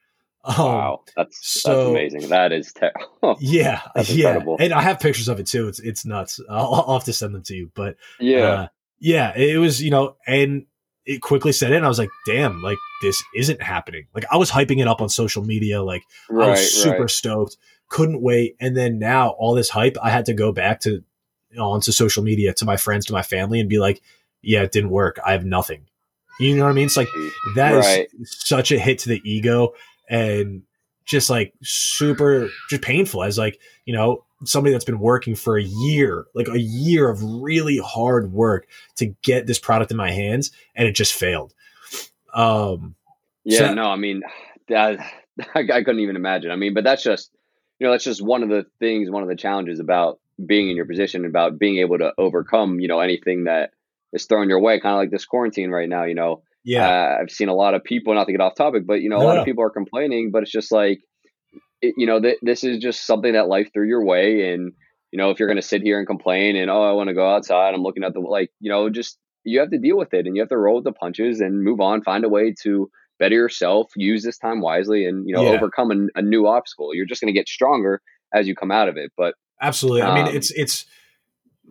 Um, wow, that's so, that's amazing. That is terrible. yeah, that's yeah, incredible. and I have pictures of it too. It's it's nuts. I'll, I'll have to send them to you. But yeah, uh, yeah, it was you know, and it quickly set in. I was like, damn, like this isn't happening. Like I was hyping it up on social media. Like right, I was super right. stoked, couldn't wait. And then now all this hype, I had to go back to you know, onto social media to my friends, to my family, and be like, yeah, it didn't work. I have nothing. You know what I mean? It's like that right. is such a hit to the ego and just like super just painful as like, you know, somebody that's been working for a year, like a year of really hard work to get this product in my hands and it just failed. Um yeah, so, no, I mean that, I, I couldn't even imagine. I mean, but that's just you know, that's just one of the things, one of the challenges about being in your position, about being able to overcome, you know, anything that is thrown your way, kind of like this quarantine right now, you know. Yeah. Uh, I've seen a lot of people, not to get off topic, but, you know, a no, lot no. of people are complaining, but it's just like, it, you know, th- this is just something that life threw your way. And, you know, if you're going to sit here and complain and, oh, I want to go outside, I'm looking at the, like, you know, just, you have to deal with it and you have to roll with the punches and move on, find a way to better yourself, use this time wisely and, you know, yeah. overcome a, a new obstacle. You're just going to get stronger as you come out of it. But, absolutely. Um, I mean, um, it's, it's,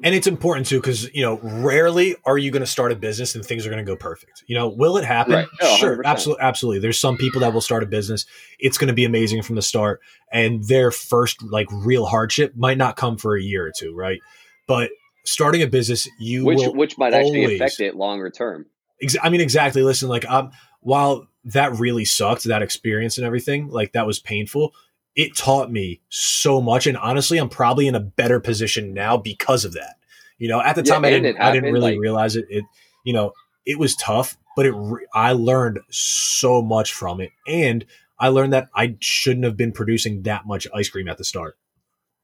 and it's important too because you know rarely are you going to start a business and things are going to go perfect you know will it happen right. sure absolutely absolutely there's some people that will start a business it's going to be amazing from the start and their first like real hardship might not come for a year or two right but starting a business you which which might always, actually affect it longer term ex- i mean exactly listen like um while that really sucked that experience and everything like that was painful it taught me so much. And honestly, I'm probably in a better position now because of that. You know, at the time, I didn't, I didn't really like, realize it. It, you know, it was tough, but it, re- I learned so much from it. And I learned that I shouldn't have been producing that much ice cream at the start.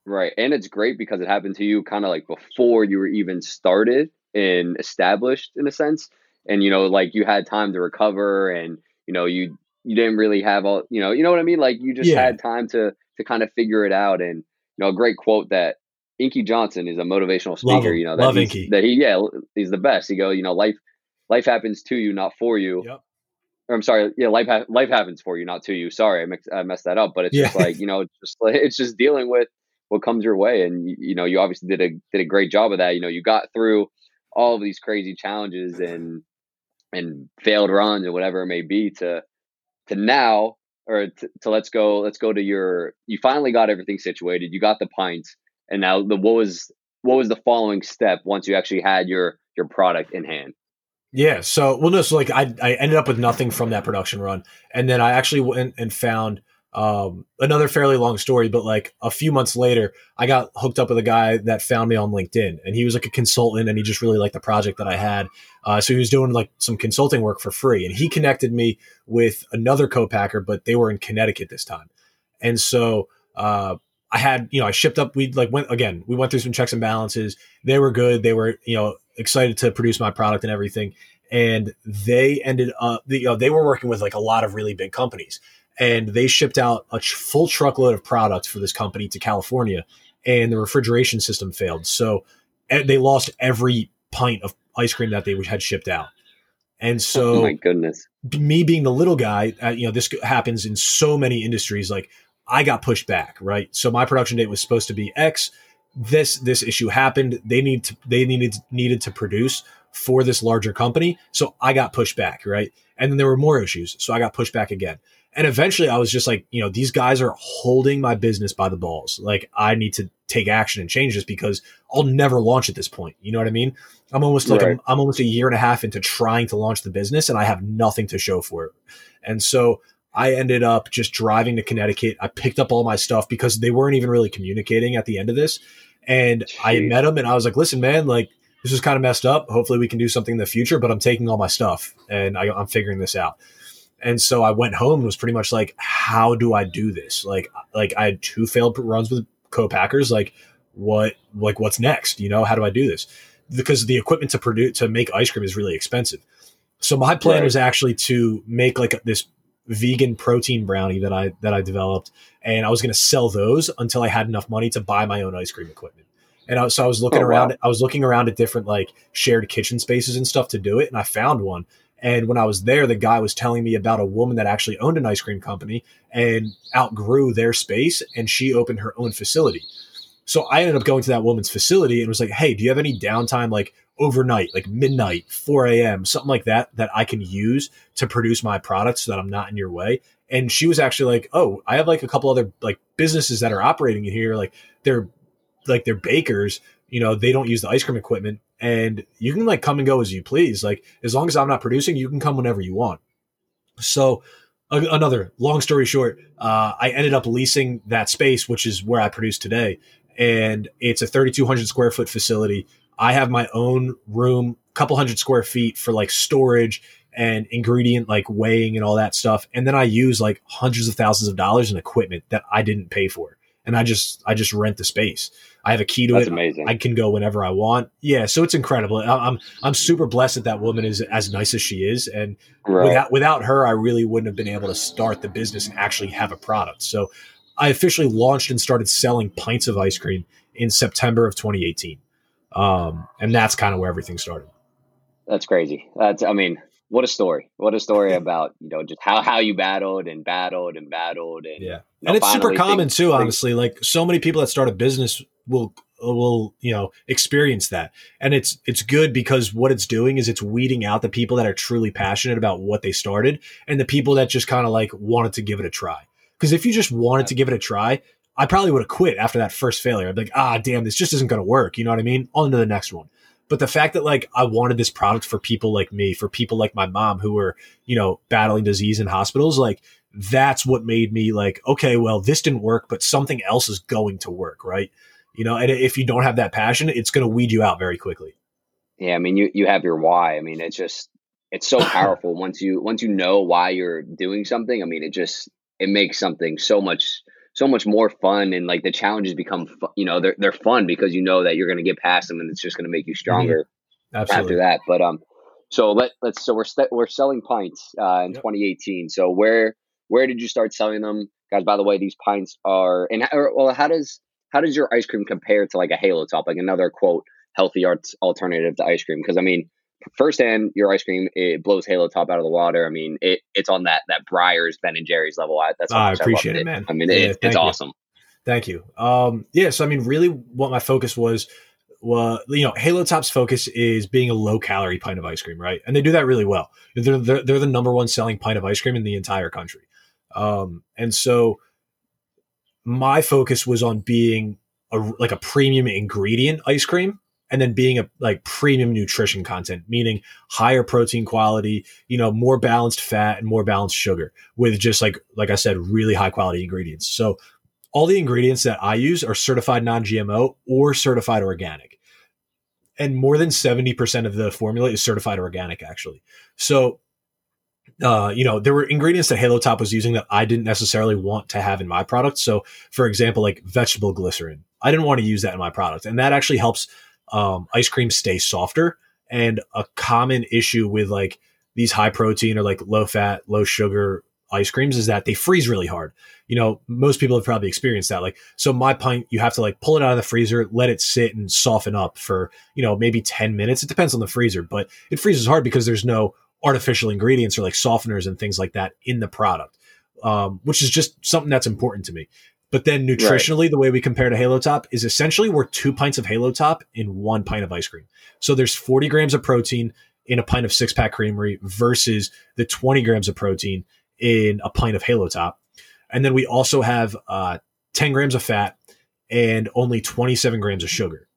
Right. And it's great because it happened to you kind of like before you were even started and established in a sense. And, you know, like you had time to recover and, you know, you you didn't really have all you know you know what I mean like you just yeah. had time to to kind of figure it out and you know a great quote that Inky Johnson is a motivational speaker you know that Love Inky. that he yeah he's the best he go you know life life happens to you not for you yep. or I'm sorry yeah life ha- life happens for you not to you sorry I, mix, I messed that up but it's yeah. just like you know it's just like it's just dealing with what comes your way and you, you know you obviously did a did a great job of that you know you got through all of these crazy challenges and and failed runs or whatever it may be to to now or to, to, let's go let's go to your you finally got everything situated you got the pints and now the what was what was the following step once you actually had your your product in hand? Yeah so well no so like i i ended up with nothing from that production run and then i actually went and found um, another fairly long story, but like a few months later, I got hooked up with a guy that found me on LinkedIn, and he was like a consultant, and he just really liked the project that I had. Uh, so he was doing like some consulting work for free, and he connected me with another co-packer, but they were in Connecticut this time, and so uh, I had you know I shipped up. We like went again. We went through some checks and balances. They were good. They were you know excited to produce my product and everything. And they ended up, you know, they were working with like a lot of really big companies and they shipped out a full truckload of product for this company to California, and the refrigeration system failed. So they lost every pint of ice cream that they had shipped out. And so, oh my goodness, me being the little guy, uh, you know, this happens in so many industries. Like I got pushed back, right? So my production date was supposed to be X. This this issue happened. They need to they needed needed to produce for this larger company, so I got pushed back, right? And then there were more issues, so I got pushed back again. And eventually I was just like, you know, these guys are holding my business by the balls. Like I need to take action and change this because I'll never launch at this point. You know what I mean? I'm almost like right. I'm, I'm almost a year and a half into trying to launch the business and I have nothing to show for it. And so I ended up just driving to Connecticut. I picked up all my stuff because they weren't even really communicating at the end of this. And Jeez. I met them and I was like, listen, man, like this is kind of messed up. Hopefully we can do something in the future, but I'm taking all my stuff and I, I'm figuring this out. And so I went home and was pretty much like, how do I do this? Like, like I had two failed runs with co-packers. Like, what, like, what's next? You know, how do I do this? Because the equipment to produce to make ice cream is really expensive. So my plan right. was actually to make like this vegan protein brownie that I that I developed, and I was going to sell those until I had enough money to buy my own ice cream equipment. And I, so I was looking oh, around. Wow. I was looking around at different like shared kitchen spaces and stuff to do it, and I found one. And when I was there, the guy was telling me about a woman that actually owned an ice cream company and outgrew their space, and she opened her own facility. So I ended up going to that woman's facility and was like, "Hey, do you have any downtime, like overnight, like midnight, 4 a.m., something like that, that I can use to produce my product so that I'm not in your way?" And she was actually like, "Oh, I have like a couple other like businesses that are operating in here, like they're like they're bakers." you know they don't use the ice cream equipment and you can like come and go as you please. Like as long as i'm not producing you can come whenever you want. So a- another long story short uh, i ended up leasing that space which is where i produce today and it's a 3200 square foot facility. I have my own room couple hundred square feet for like storage and ingredient like weighing and all that stuff and then i use like hundreds of thousands of dollars in equipment that i didn't pay for and i just i just rent the space I have a key to That's it. Amazing. I can go whenever I want. Yeah, so it's incredible. I'm I'm super blessed that that woman is as nice as she is, and right. without without her, I really wouldn't have been able to start the business and actually have a product. So I officially launched and started selling pints of ice cream in September of 2018, um, and that's kind of where everything started. That's crazy. That's I mean, what a story! What a story about you know just how how you battled and battled and battled and yeah, and it's super common too. Honestly, like so many people that start a business will will you know experience that. And it's it's good because what it's doing is it's weeding out the people that are truly passionate about what they started and the people that just kind of like wanted to give it a try. Because if you just wanted to give it a try i probably would have quit after that first failure. I'd be like ah damn this just isn't going to work. You know what i mean? On to the next one but the fact that like i wanted this product for people like me for people like my mom who were you know battling disease in hospitals like that's what made me like okay well this didn't work but something else is going to work right you know, and if you don't have that passion, it's going to weed you out very quickly. Yeah, I mean, you you have your why. I mean, it's just it's so powerful once you once you know why you're doing something. I mean, it just it makes something so much so much more fun and like the challenges become you know they're they're fun because you know that you're going to get past them and it's just going to make you stronger mm-hmm. after that. But um, so let let's so we're we st- we're selling pints uh, in yep. 2018. So where where did you start selling them, guys? By the way, these pints are and well, how does how does your ice cream compare to like a Halo Top, like another quote healthy arts alternative to ice cream? Because I mean, firsthand, your ice cream it blows Halo Top out of the water. I mean, it it's on that that Breyers Ben and Jerry's level. I, that's oh, I appreciate I it, man. I mean, yeah, it, it's you. awesome. Thank you. Um, yeah, so I mean, really, what my focus was well, you know, Halo Top's focus is being a low calorie pint of ice cream, right? And they do that really well. They're, they're, they're the number one selling pint of ice cream in the entire country. Um, and so my focus was on being a, like a premium ingredient ice cream and then being a like premium nutrition content, meaning higher protein quality, you know, more balanced fat and more balanced sugar with just like, like I said, really high quality ingredients. So all the ingredients that I use are certified non-GMO or certified organic. And more than 70% of the formula is certified organic actually. So uh, you know, there were ingredients that Halo Top was using that I didn't necessarily want to have in my product. So, for example, like vegetable glycerin, I didn't want to use that in my product, and that actually helps um, ice cream stay softer. And a common issue with like these high protein or like low fat, low sugar ice creams is that they freeze really hard. You know, most people have probably experienced that. Like, so my pint, you have to like pull it out of the freezer, let it sit and soften up for, you know, maybe 10 minutes. It depends on the freezer, but it freezes hard because there's no artificial ingredients or like softeners and things like that in the product, um, which is just something that's important to me. But then nutritionally, right. the way we compare to Halo Top is essentially we're two pints of Halo Top in one pint of ice cream. So there's 40 grams of protein in a pint of six pack creamery versus the 20 grams of protein in a pint of Halo Top. And then we also have uh, 10 grams of fat and only 27 grams of sugar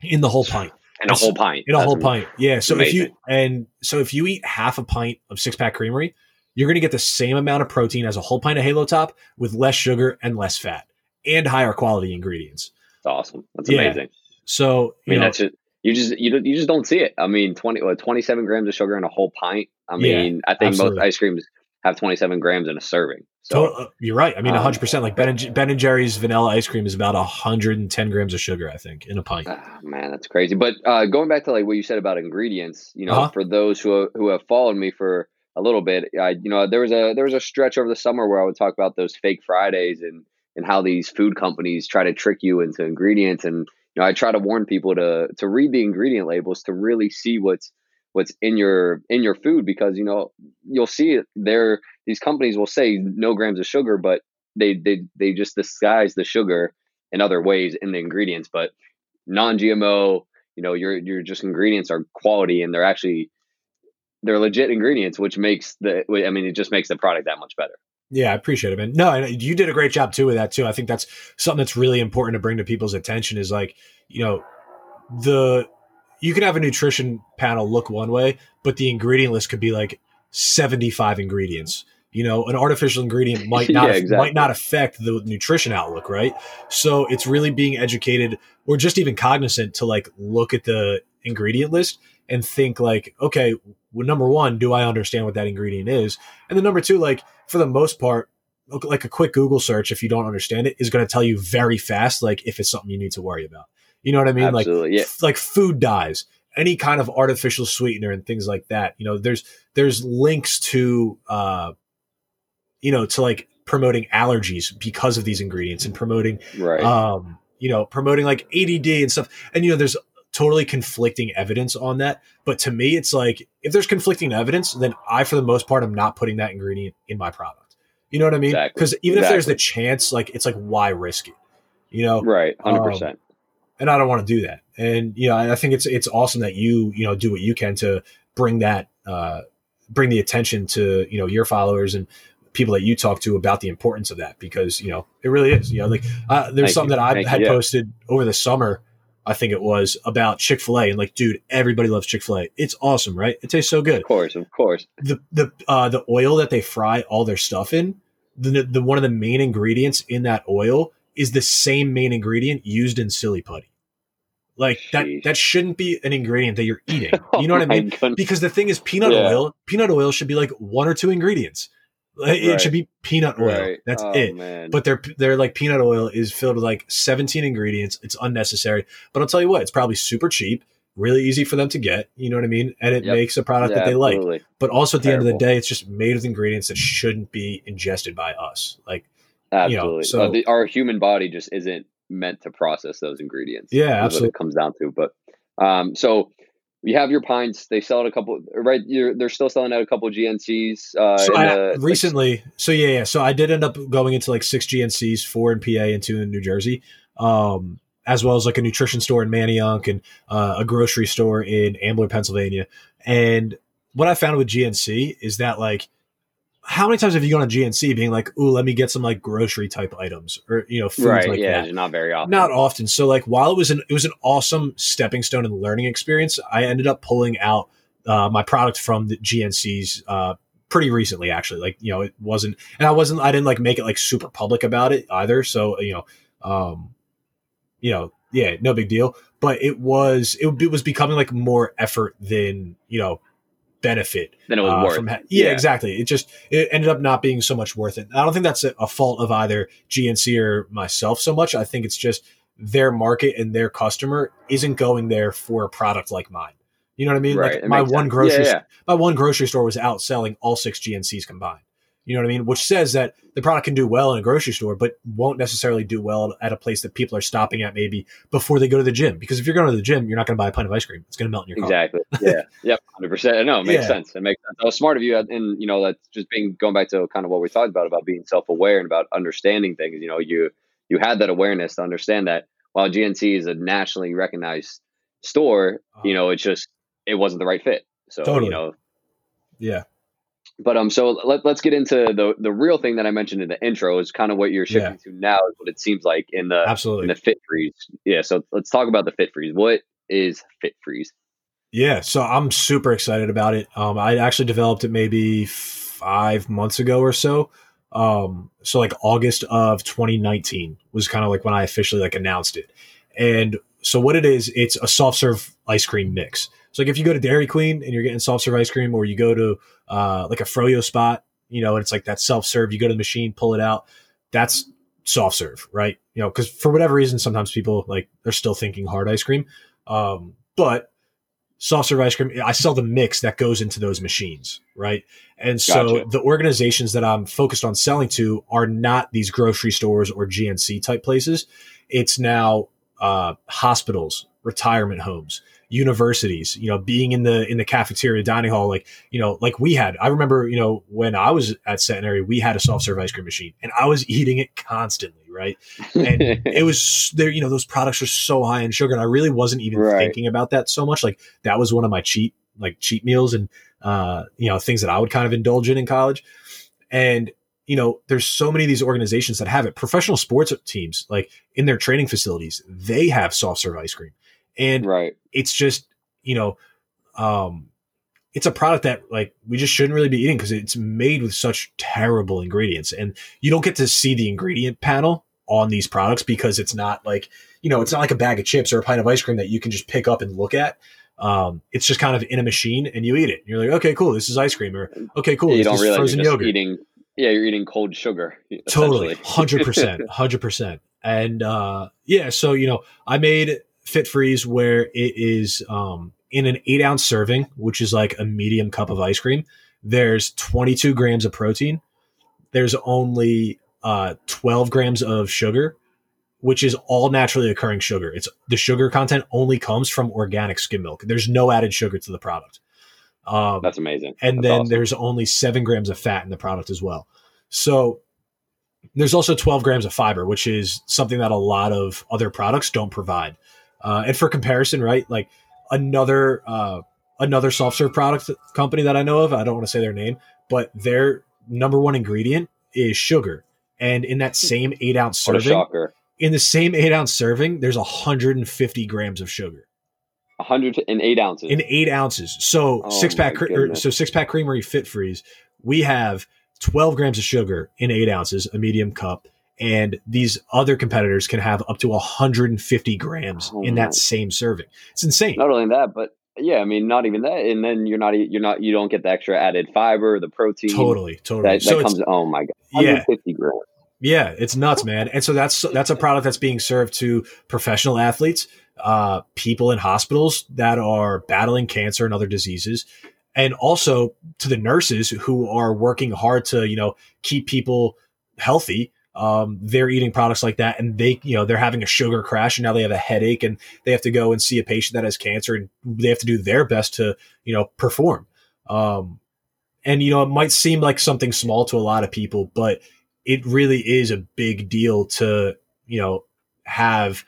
in the whole pint in a whole pint. In a whole pint. Yeah. So amazing. if you and so if you eat half a pint of six pack creamery, you're going to get the same amount of protein as a whole pint of Halo Top with less sugar and less fat and higher quality ingredients. That's awesome. That's yeah. amazing. So I mean, know, that's just, you just you, you just don't see it. I mean, 20 what, 27 grams of sugar in a whole pint. I mean, yeah, I think absolutely. most ice creams have 27 grams in a serving. So uh, you're right. I mean, 100. Um, percent Like Ben and, ben and Jerry's vanilla ice cream is about 110 grams of sugar, I think, in a pint. Oh, man, that's crazy. But uh, going back to like what you said about ingredients, you know, uh-huh. for those who who have followed me for a little bit. I, you know, there was a there was a stretch over the summer where I would talk about those fake Fridays and and how these food companies try to trick you into ingredients. And you know, I try to warn people to to read the ingredient labels to really see what's what's in your in your food because you know you'll see it there. These companies will say no grams of sugar, but they they they just disguise the sugar in other ways in the ingredients. But non-GMO, you know, your your just ingredients are quality and they're actually they're legit ingredients, which makes the I mean, it just makes the product that much better. Yeah, I appreciate it, man. No, uh, you did a great job too with that too. I think that's something that's really important to bring to people's attention is like, you know, the you can have a nutrition panel look one way, but the ingredient list could be like 75 ingredients. You know, an artificial ingredient might not yeah, exactly. might not affect the nutrition outlook, right? So it's really being educated or just even cognizant to like look at the ingredient list and think like, okay, well, number one, do I understand what that ingredient is? And then number two, like for the most part, like a quick Google search, if you don't understand it, is going to tell you very fast, like if it's something you need to worry about. You know what I mean? Absolutely, like, yeah. like food dyes, any kind of artificial sweetener and things like that. You know, there's there's links to, uh, you know, to like promoting allergies because of these ingredients and promoting, right. um, you know, promoting like ADD and stuff. And you know, there's totally conflicting evidence on that. But to me, it's like if there's conflicting evidence, then I, for the most part, am not putting that ingredient in my product. You know what I mean? Because exactly. even exactly. if there's the chance, like it's like why risk it? You know? Right, hundred um, percent. And I don't want to do that. And you know, I think it's it's awesome that you you know do what you can to bring that uh, bring the attention to you know your followers and people that you talk to about the importance of that because you know it really is. You know, like uh, there's Thank something you. that I Thank had you, yeah. posted over the summer I think it was about Chick Fil A, and like, dude, everybody loves Chick Fil A. It's awesome, right? It tastes so good. Of course, of course. The the uh, the oil that they fry all their stuff in, the the one of the main ingredients in that oil is the same main ingredient used in silly putty. Like Sheesh. that that shouldn't be an ingredient that you're eating. You know oh what I mean? Goodness. Because the thing is, peanut yeah. oil. Peanut oil should be like one or two ingredients. It right. should be peanut oil. Right. That's oh, it. Man. But they're they're like peanut oil is filled with like 17 ingredients. It's unnecessary. But I'll tell you what, it's probably super cheap, really easy for them to get. You know what I mean? And it yep. makes a product yeah, that they absolutely. like. But also at the Terrible. end of the day, it's just made with ingredients that shouldn't be ingested by us. Like absolutely. You know, so the, our human body just isn't meant to process those ingredients. Yeah, absolutely. it comes down to. But um, so you have your pints. They sell it a couple, right? You're, they're still selling out a couple GNCs. Uh, so I, recently, like, so yeah, yeah. So I did end up going into like six GNCs, four in PA and two in New Jersey, um, as well as like a nutrition store in Manayunk and uh, a grocery store in Ambler, Pennsylvania. And what I found with GNC is that like how many times have you gone to GNC being like, "Ooh, let me get some like grocery type items or you know foods right, like yeah, that"? Not very often. Not often. So like, while it was an it was an awesome stepping stone and learning experience, I ended up pulling out uh, my product from the GNCs uh, pretty recently, actually. Like you know, it wasn't, and I wasn't, I didn't like make it like super public about it either. So you know, um, you know, yeah, no big deal. But it was it, it was becoming like more effort than you know benefit it was uh, worth. From ha- yeah, yeah, exactly. It just it ended up not being so much worth it. I don't think that's a, a, fault of either GNC or myself so much. I think it's just their market and their customer isn't going there for a product like mine. You know what I mean? Right. Like my one sense. grocery, yeah, yeah. my one grocery store was outselling all six GNCs combined. You know what I mean? Which says that the product can do well in a grocery store, but won't necessarily do well at a place that people are stopping at maybe before they go to the gym. Because if you're going to the gym, you're not going to buy a pint of ice cream; it's going to melt in your car. Exactly. Yeah. yep. Hundred percent. No, it makes yeah. sense. It makes sense. That was smart of you, and you know that's just being going back to kind of what we talked about about being self aware and about understanding things. You know, you you had that awareness to understand that while GNC is a nationally recognized store, uh-huh. you know, it's just it wasn't the right fit. So totally. you know, yeah but um, so let, let's get into the the real thing that I mentioned in the intro is kind of what you're shifting yeah. to now is what it seems like in the absolutely in the fit freeze. Yeah, so let's talk about the fit freeze. What is fit freeze? Yeah, so I'm super excited about it. Um, I actually developed it maybe five months ago or so. Um, so like August of 2019 was kind of like when I officially like announced it. And so what it is, it's a soft serve ice cream mix. So like if you go to Dairy Queen and you're getting soft serve ice cream, or you go to uh, like a froyo spot, you know, and it's like that self serve. You go to the machine, pull it out. That's soft serve, right? You know, because for whatever reason, sometimes people like they're still thinking hard ice cream. Um, but soft serve ice cream. I sell the mix that goes into those machines, right? And so Gotcha. the organizations that I'm focused on selling to are not these grocery stores or GNC type places. It's now uh, hospitals, retirement homes, universities. You know, being in the in the cafeteria, dining hall, like you know, like we had. I remember, you know, when I was at Centenary, we had a soft serve ice cream machine, and I was eating it constantly, right? and it was there you know those products are so high in sugar and i really wasn't even Right. thinking about that so much like that was one of my cheat like cheat meals and uh you know things that i would kind of indulge in in college and you know there's so many of these organizations that have it professional sports teams like in their training facilities they have soft serve ice cream and right. it's just you know um it's a product that like we just shouldn't really be eating because it's made with such terrible ingredients and you don't get to see the ingredient panel on these products because it's not like you know it's not like a bag of chips or a pint of ice cream that you can just pick up and look at um, it's just kind of in a machine and you eat it you're like okay cool this is ice cream or okay cool you this don't is realize frozen you're yogurt eating. Yeah, you're eating cold sugar. totally 100% 100% and uh yeah so you know i made fit freeze where it is um in an eight ounce serving which is like a medium cup of ice cream there's 22 grams of protein there's only uh 12 grams of sugar which is all naturally occurring sugar it's the sugar content only comes from organic skim milk there's no added sugar to the product um That's amazing. and That's then awesome. there's only seven grams of fat in the product as well. So there's also 12 grams of fiber, which is something that a lot of other products don't provide. Uh, and for comparison, right, like another uh, another soft serve product company that I know of, I don't want to say their name, but their number one ingredient is sugar. And in that same eight ounce serving, in the same eight ounce serving, there's 150 grams of sugar 108 ounces. in eight ounces. So Oh six pack, cre- or, so six pack creamery fit freeze. We have 12 grams of sugar in eight ounces, a medium cup. And these other competitors can have up to 150 grams Oh in that same serving. It's insane. not only that, but yeah, I mean, not even that, and then you're not, you're not, you don't get the extra added fiber, the protein. Totally, totally. That, so that comes. Oh my god, Yeah. 150 grams. Yeah, it's nuts, man. And so that's that's a product that's being served to professional athletes, uh, people in hospitals that are battling cancer and other diseases, and also to the nurses who are working hard to you know keep people healthy. Um, they're eating products like that, and they you know they're having a sugar crash, and now they have a headache, and they have to go and see a patient that has cancer, and they have to do their best to you know perform. Um, and you know it might seem like something small to a lot of people, but it really is a big deal to you know have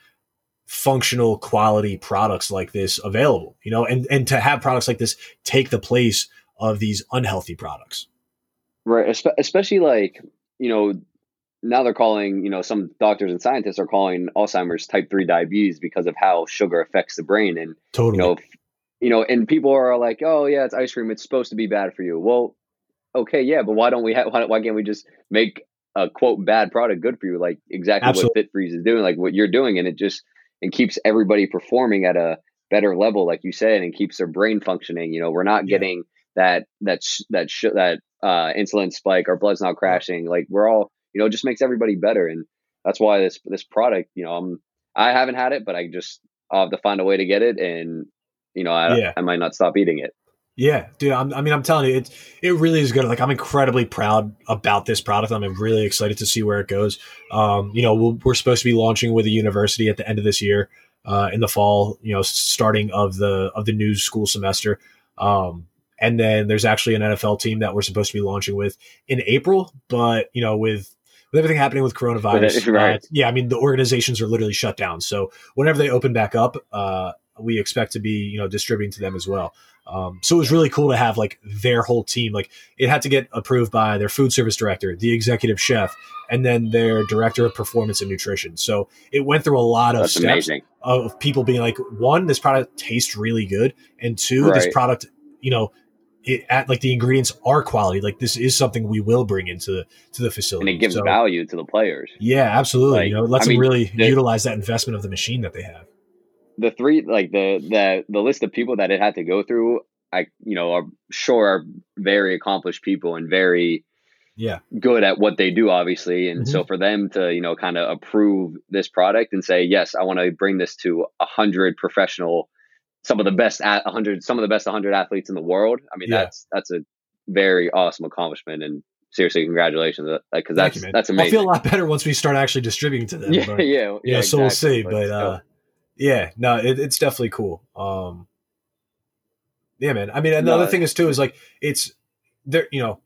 functional quality products like this available you know and and to have products like this take the place of these unhealthy products Right, especially like you know now they're calling you know some doctors and scientists are calling Alzheimer's type three diabetes because of how sugar affects the brain, and totally you know, you know, and people are like, oh yeah, it's ice cream, it's supposed to be bad for you. Well, okay, yeah, but why don't we have? Why, why can't we just make a quote bad product good for you, like exactly Absolutely. what Fit Freeze is doing, like what you're doing, and it just and keeps everybody performing at a better level, like you said, and keeps their brain functioning. You know, we're not Yeah. getting that that sh- that sh- that uh, insulin spike, our blood's not crashing. Like we're all, you know, it just makes everybody better, and that's why this this product, you know, I'm I haven't had it, but I just I'll have to find a way to get it, and you know, I Yeah. I might not stop eating it. Yeah, dude. I'm, I mean, I'm telling you, it it really is good. Like, I'm incredibly proud about this product. I'm really excited to see where it goes. Um, you know, we'll, we're supposed to be launching with a university at the end of this year, uh, in the fall. You know, starting of the of the new school semester. Um, and then there's actually an NFL team that we're supposed to be launching with in April. But you know, with with everything happening with coronavirus, Right. uh, yeah, I mean, the organizations are literally shut down. So whenever they open back up, uh, we expect to be you know distributing to them as well. Um, so it was really cool to have like their whole team. Like it had to get approved by their food service director, the executive chef, and then their director of performance and nutrition. So it went through a lot of That's steps amazing. of people being like, one, this product tastes really good, and two, this product, you know, it at like the ingredients are quality. Like this is something we will bring into to the facility, And it gives So, value to the players. Yeah, absolutely. Like, you know, it lets I them mean, really the- utilize that investment of the machine that they have. the three like the the the list of people that it had to go through i you know are sure are very accomplished people and very Yeah, good at what they do obviously and Mm-hmm. so for them to you know kind of approve this product and say yes i want to bring this to a hundred professional some of the best at 100 some of the best 100 athletes in the world i mean Yeah. that's that's a very awesome accomplishment and seriously congratulations because that's Thank you, that's I'll feel a lot better once we start actually distributing to them. yeah but, yeah yeah know, so we'll see. But still, uh, yeah, no, it, it's definitely cool. Um, yeah, man. I mean, another No. thing is too is like it's there. You know,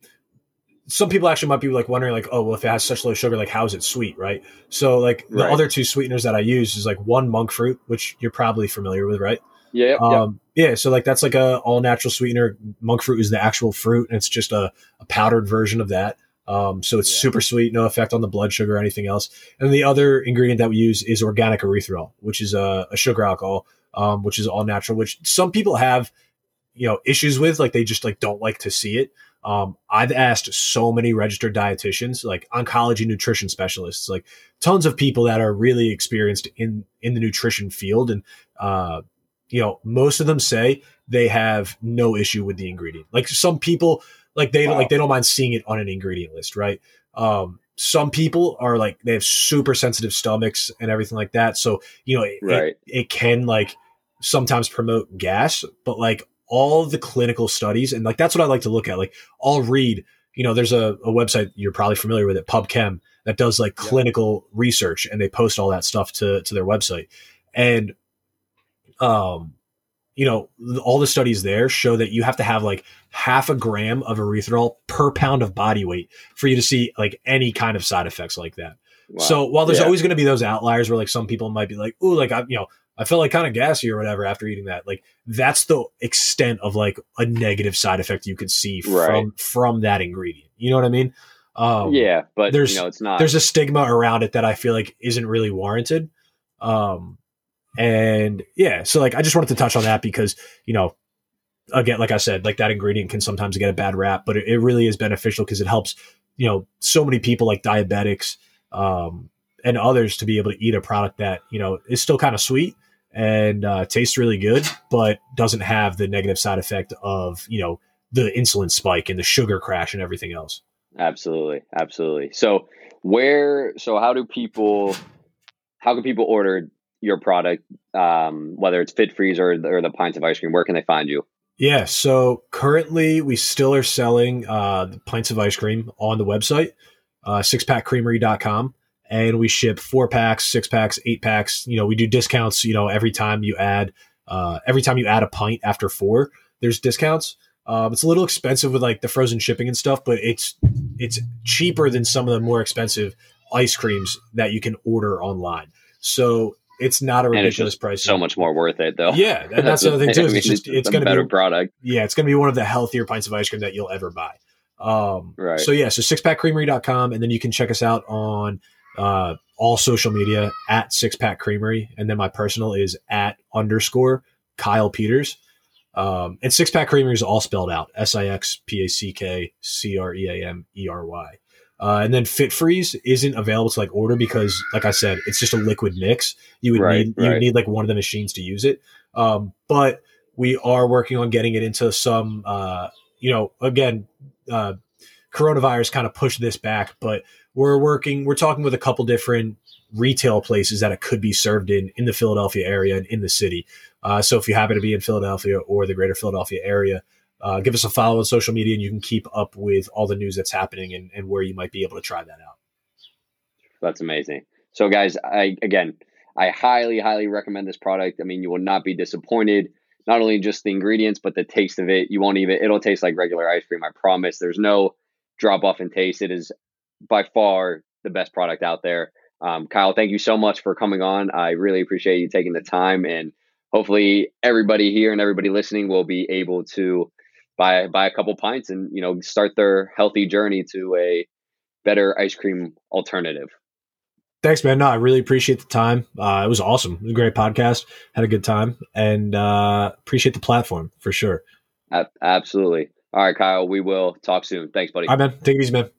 some people actually might be like wondering, like, oh, well, if it has such low sugar, like, how is it sweet, right? So, like, the Right. other two sweeteners that I use is like one monk fruit, which you're probably familiar with, right? Yeah yeah, yeah. Um, yeah. So like that's like a all natural sweetener. Monk fruit is the actual fruit, and it's just a, a powdered version of that. Um, so it's Yeah. super sweet, no effect on the blood sugar or anything else. And the other ingredient that we use is organic erythritol, which is a, a sugar alcohol, um, which is all natural. Which some people have, you know, issues with, like they just like don't like to see it. Um, I've asked so many registered dietitians, like oncology nutrition specialists, like tons of people that are really experienced in in the nutrition field, and uh, you know, most of them say they have no issue with the ingredient. Like some people, like they Wow. like they don't mind seeing it on an ingredient list, right? Um, some people are like they have super sensitive stomachs and everything like that. So you know, it, Right. it, it can like sometimes promote gas, but like all the clinical studies and like that's what I like to look at. Like I'll read, you know, there's a, a website you're probably familiar with it, PubChem, that does like Yeah. clinical research and they post all that stuff to to their website. And um you know, all the studies there show that you have to have like half a gram of erythritol per pound of body weight for you to see like any kind of side effects like that. Wow. So while there's Yeah. always going to be those outliers where like some people might be like, "Ooh, like I, you know, I felt like kind of gassy or whatever after eating that." Like that's the extent of like a negative side effect you could see Right. from from that ingredient. You know what I mean? Um, yeah but there's- you know it's not There's a stigma around it that I feel like isn't really warranted. Um, and yeah, so like I just wanted to touch on that because you know, again, like I said, like that ingredient can sometimes get a bad rap, but it, it really is beneficial because it helps you know so many people like diabetics um, and others to be able to eat a product that you know is still kind of sweet and uh, tastes really good, but doesn't have the negative side effect of you know the insulin spike and the sugar crash and everything else. Absolutely, absolutely. So where so how do people how can people order your product um whether it's Fit Freeze or, or the pints of ice cream where can they find you? Yeah, so currently we still are selling uh, the pints of ice cream on the website, uh, sixpackcreamery.com. And we ship four packs, six packs, eight packs. You know, we do discounts, you know, every time you add, uh, every time you add a pint after four, there's discounts. Um, it's a little expensive with like the frozen shipping and stuff, but it's, it's cheaper than some of the more expensive ice creams that you can order online. So it's not a it's ridiculous price. so much more worth it though. Yeah, and that's the thing too. I mean, it's just it's a going to be better be product. yeah, it's going to be one of the healthier pints of ice cream that you'll ever buy. Um, Right. So yeah, so sixpackcreamery.com, and then you can check us out on uh, all social media at Sixpack Creamery, and then my personal is at underscore Kyle Peters. Um, and Sixpack Creamery is all spelled out: S I X P A C K C R E A M E R Y. Uh, and then Fit Freeze isn't available to like order because, like I said, it's just a liquid mix. You would Right, need you would need like one of the machines to use it. Um, but we are working on getting it into some uh, you know again uh, coronavirus kind of pushed this back but we're working we're talking with a couple different retail places that it could be served in in the philadelphia area and in the city uh, so if you happen to be in philadelphia or the greater philadelphia area uh, give us a follow on social media and you can keep up with all the news that's happening and, and where you might be able to try that out That's amazing. So, guys, I again, I highly, highly recommend this product. I mean, you will not be disappointed. Not only just the ingredients, but the taste of it. You won't even. It'll taste like regular ice cream. I promise. There's no drop off in taste. It is by far the best product out there. Um, Kyle, thank you so much for coming on. I really appreciate you taking the time, and hopefully, everybody here and everybody listening will be able to buy buy a couple pints and you know start their healthy journey to a better ice cream alternative. thanks man no i really appreciate the time uh, it was awesome it was a great podcast had a good time and uh, appreciate the platform for sure absolutely. All right, Kyle, we will talk soon. Thanks, buddy. all right man take it easy man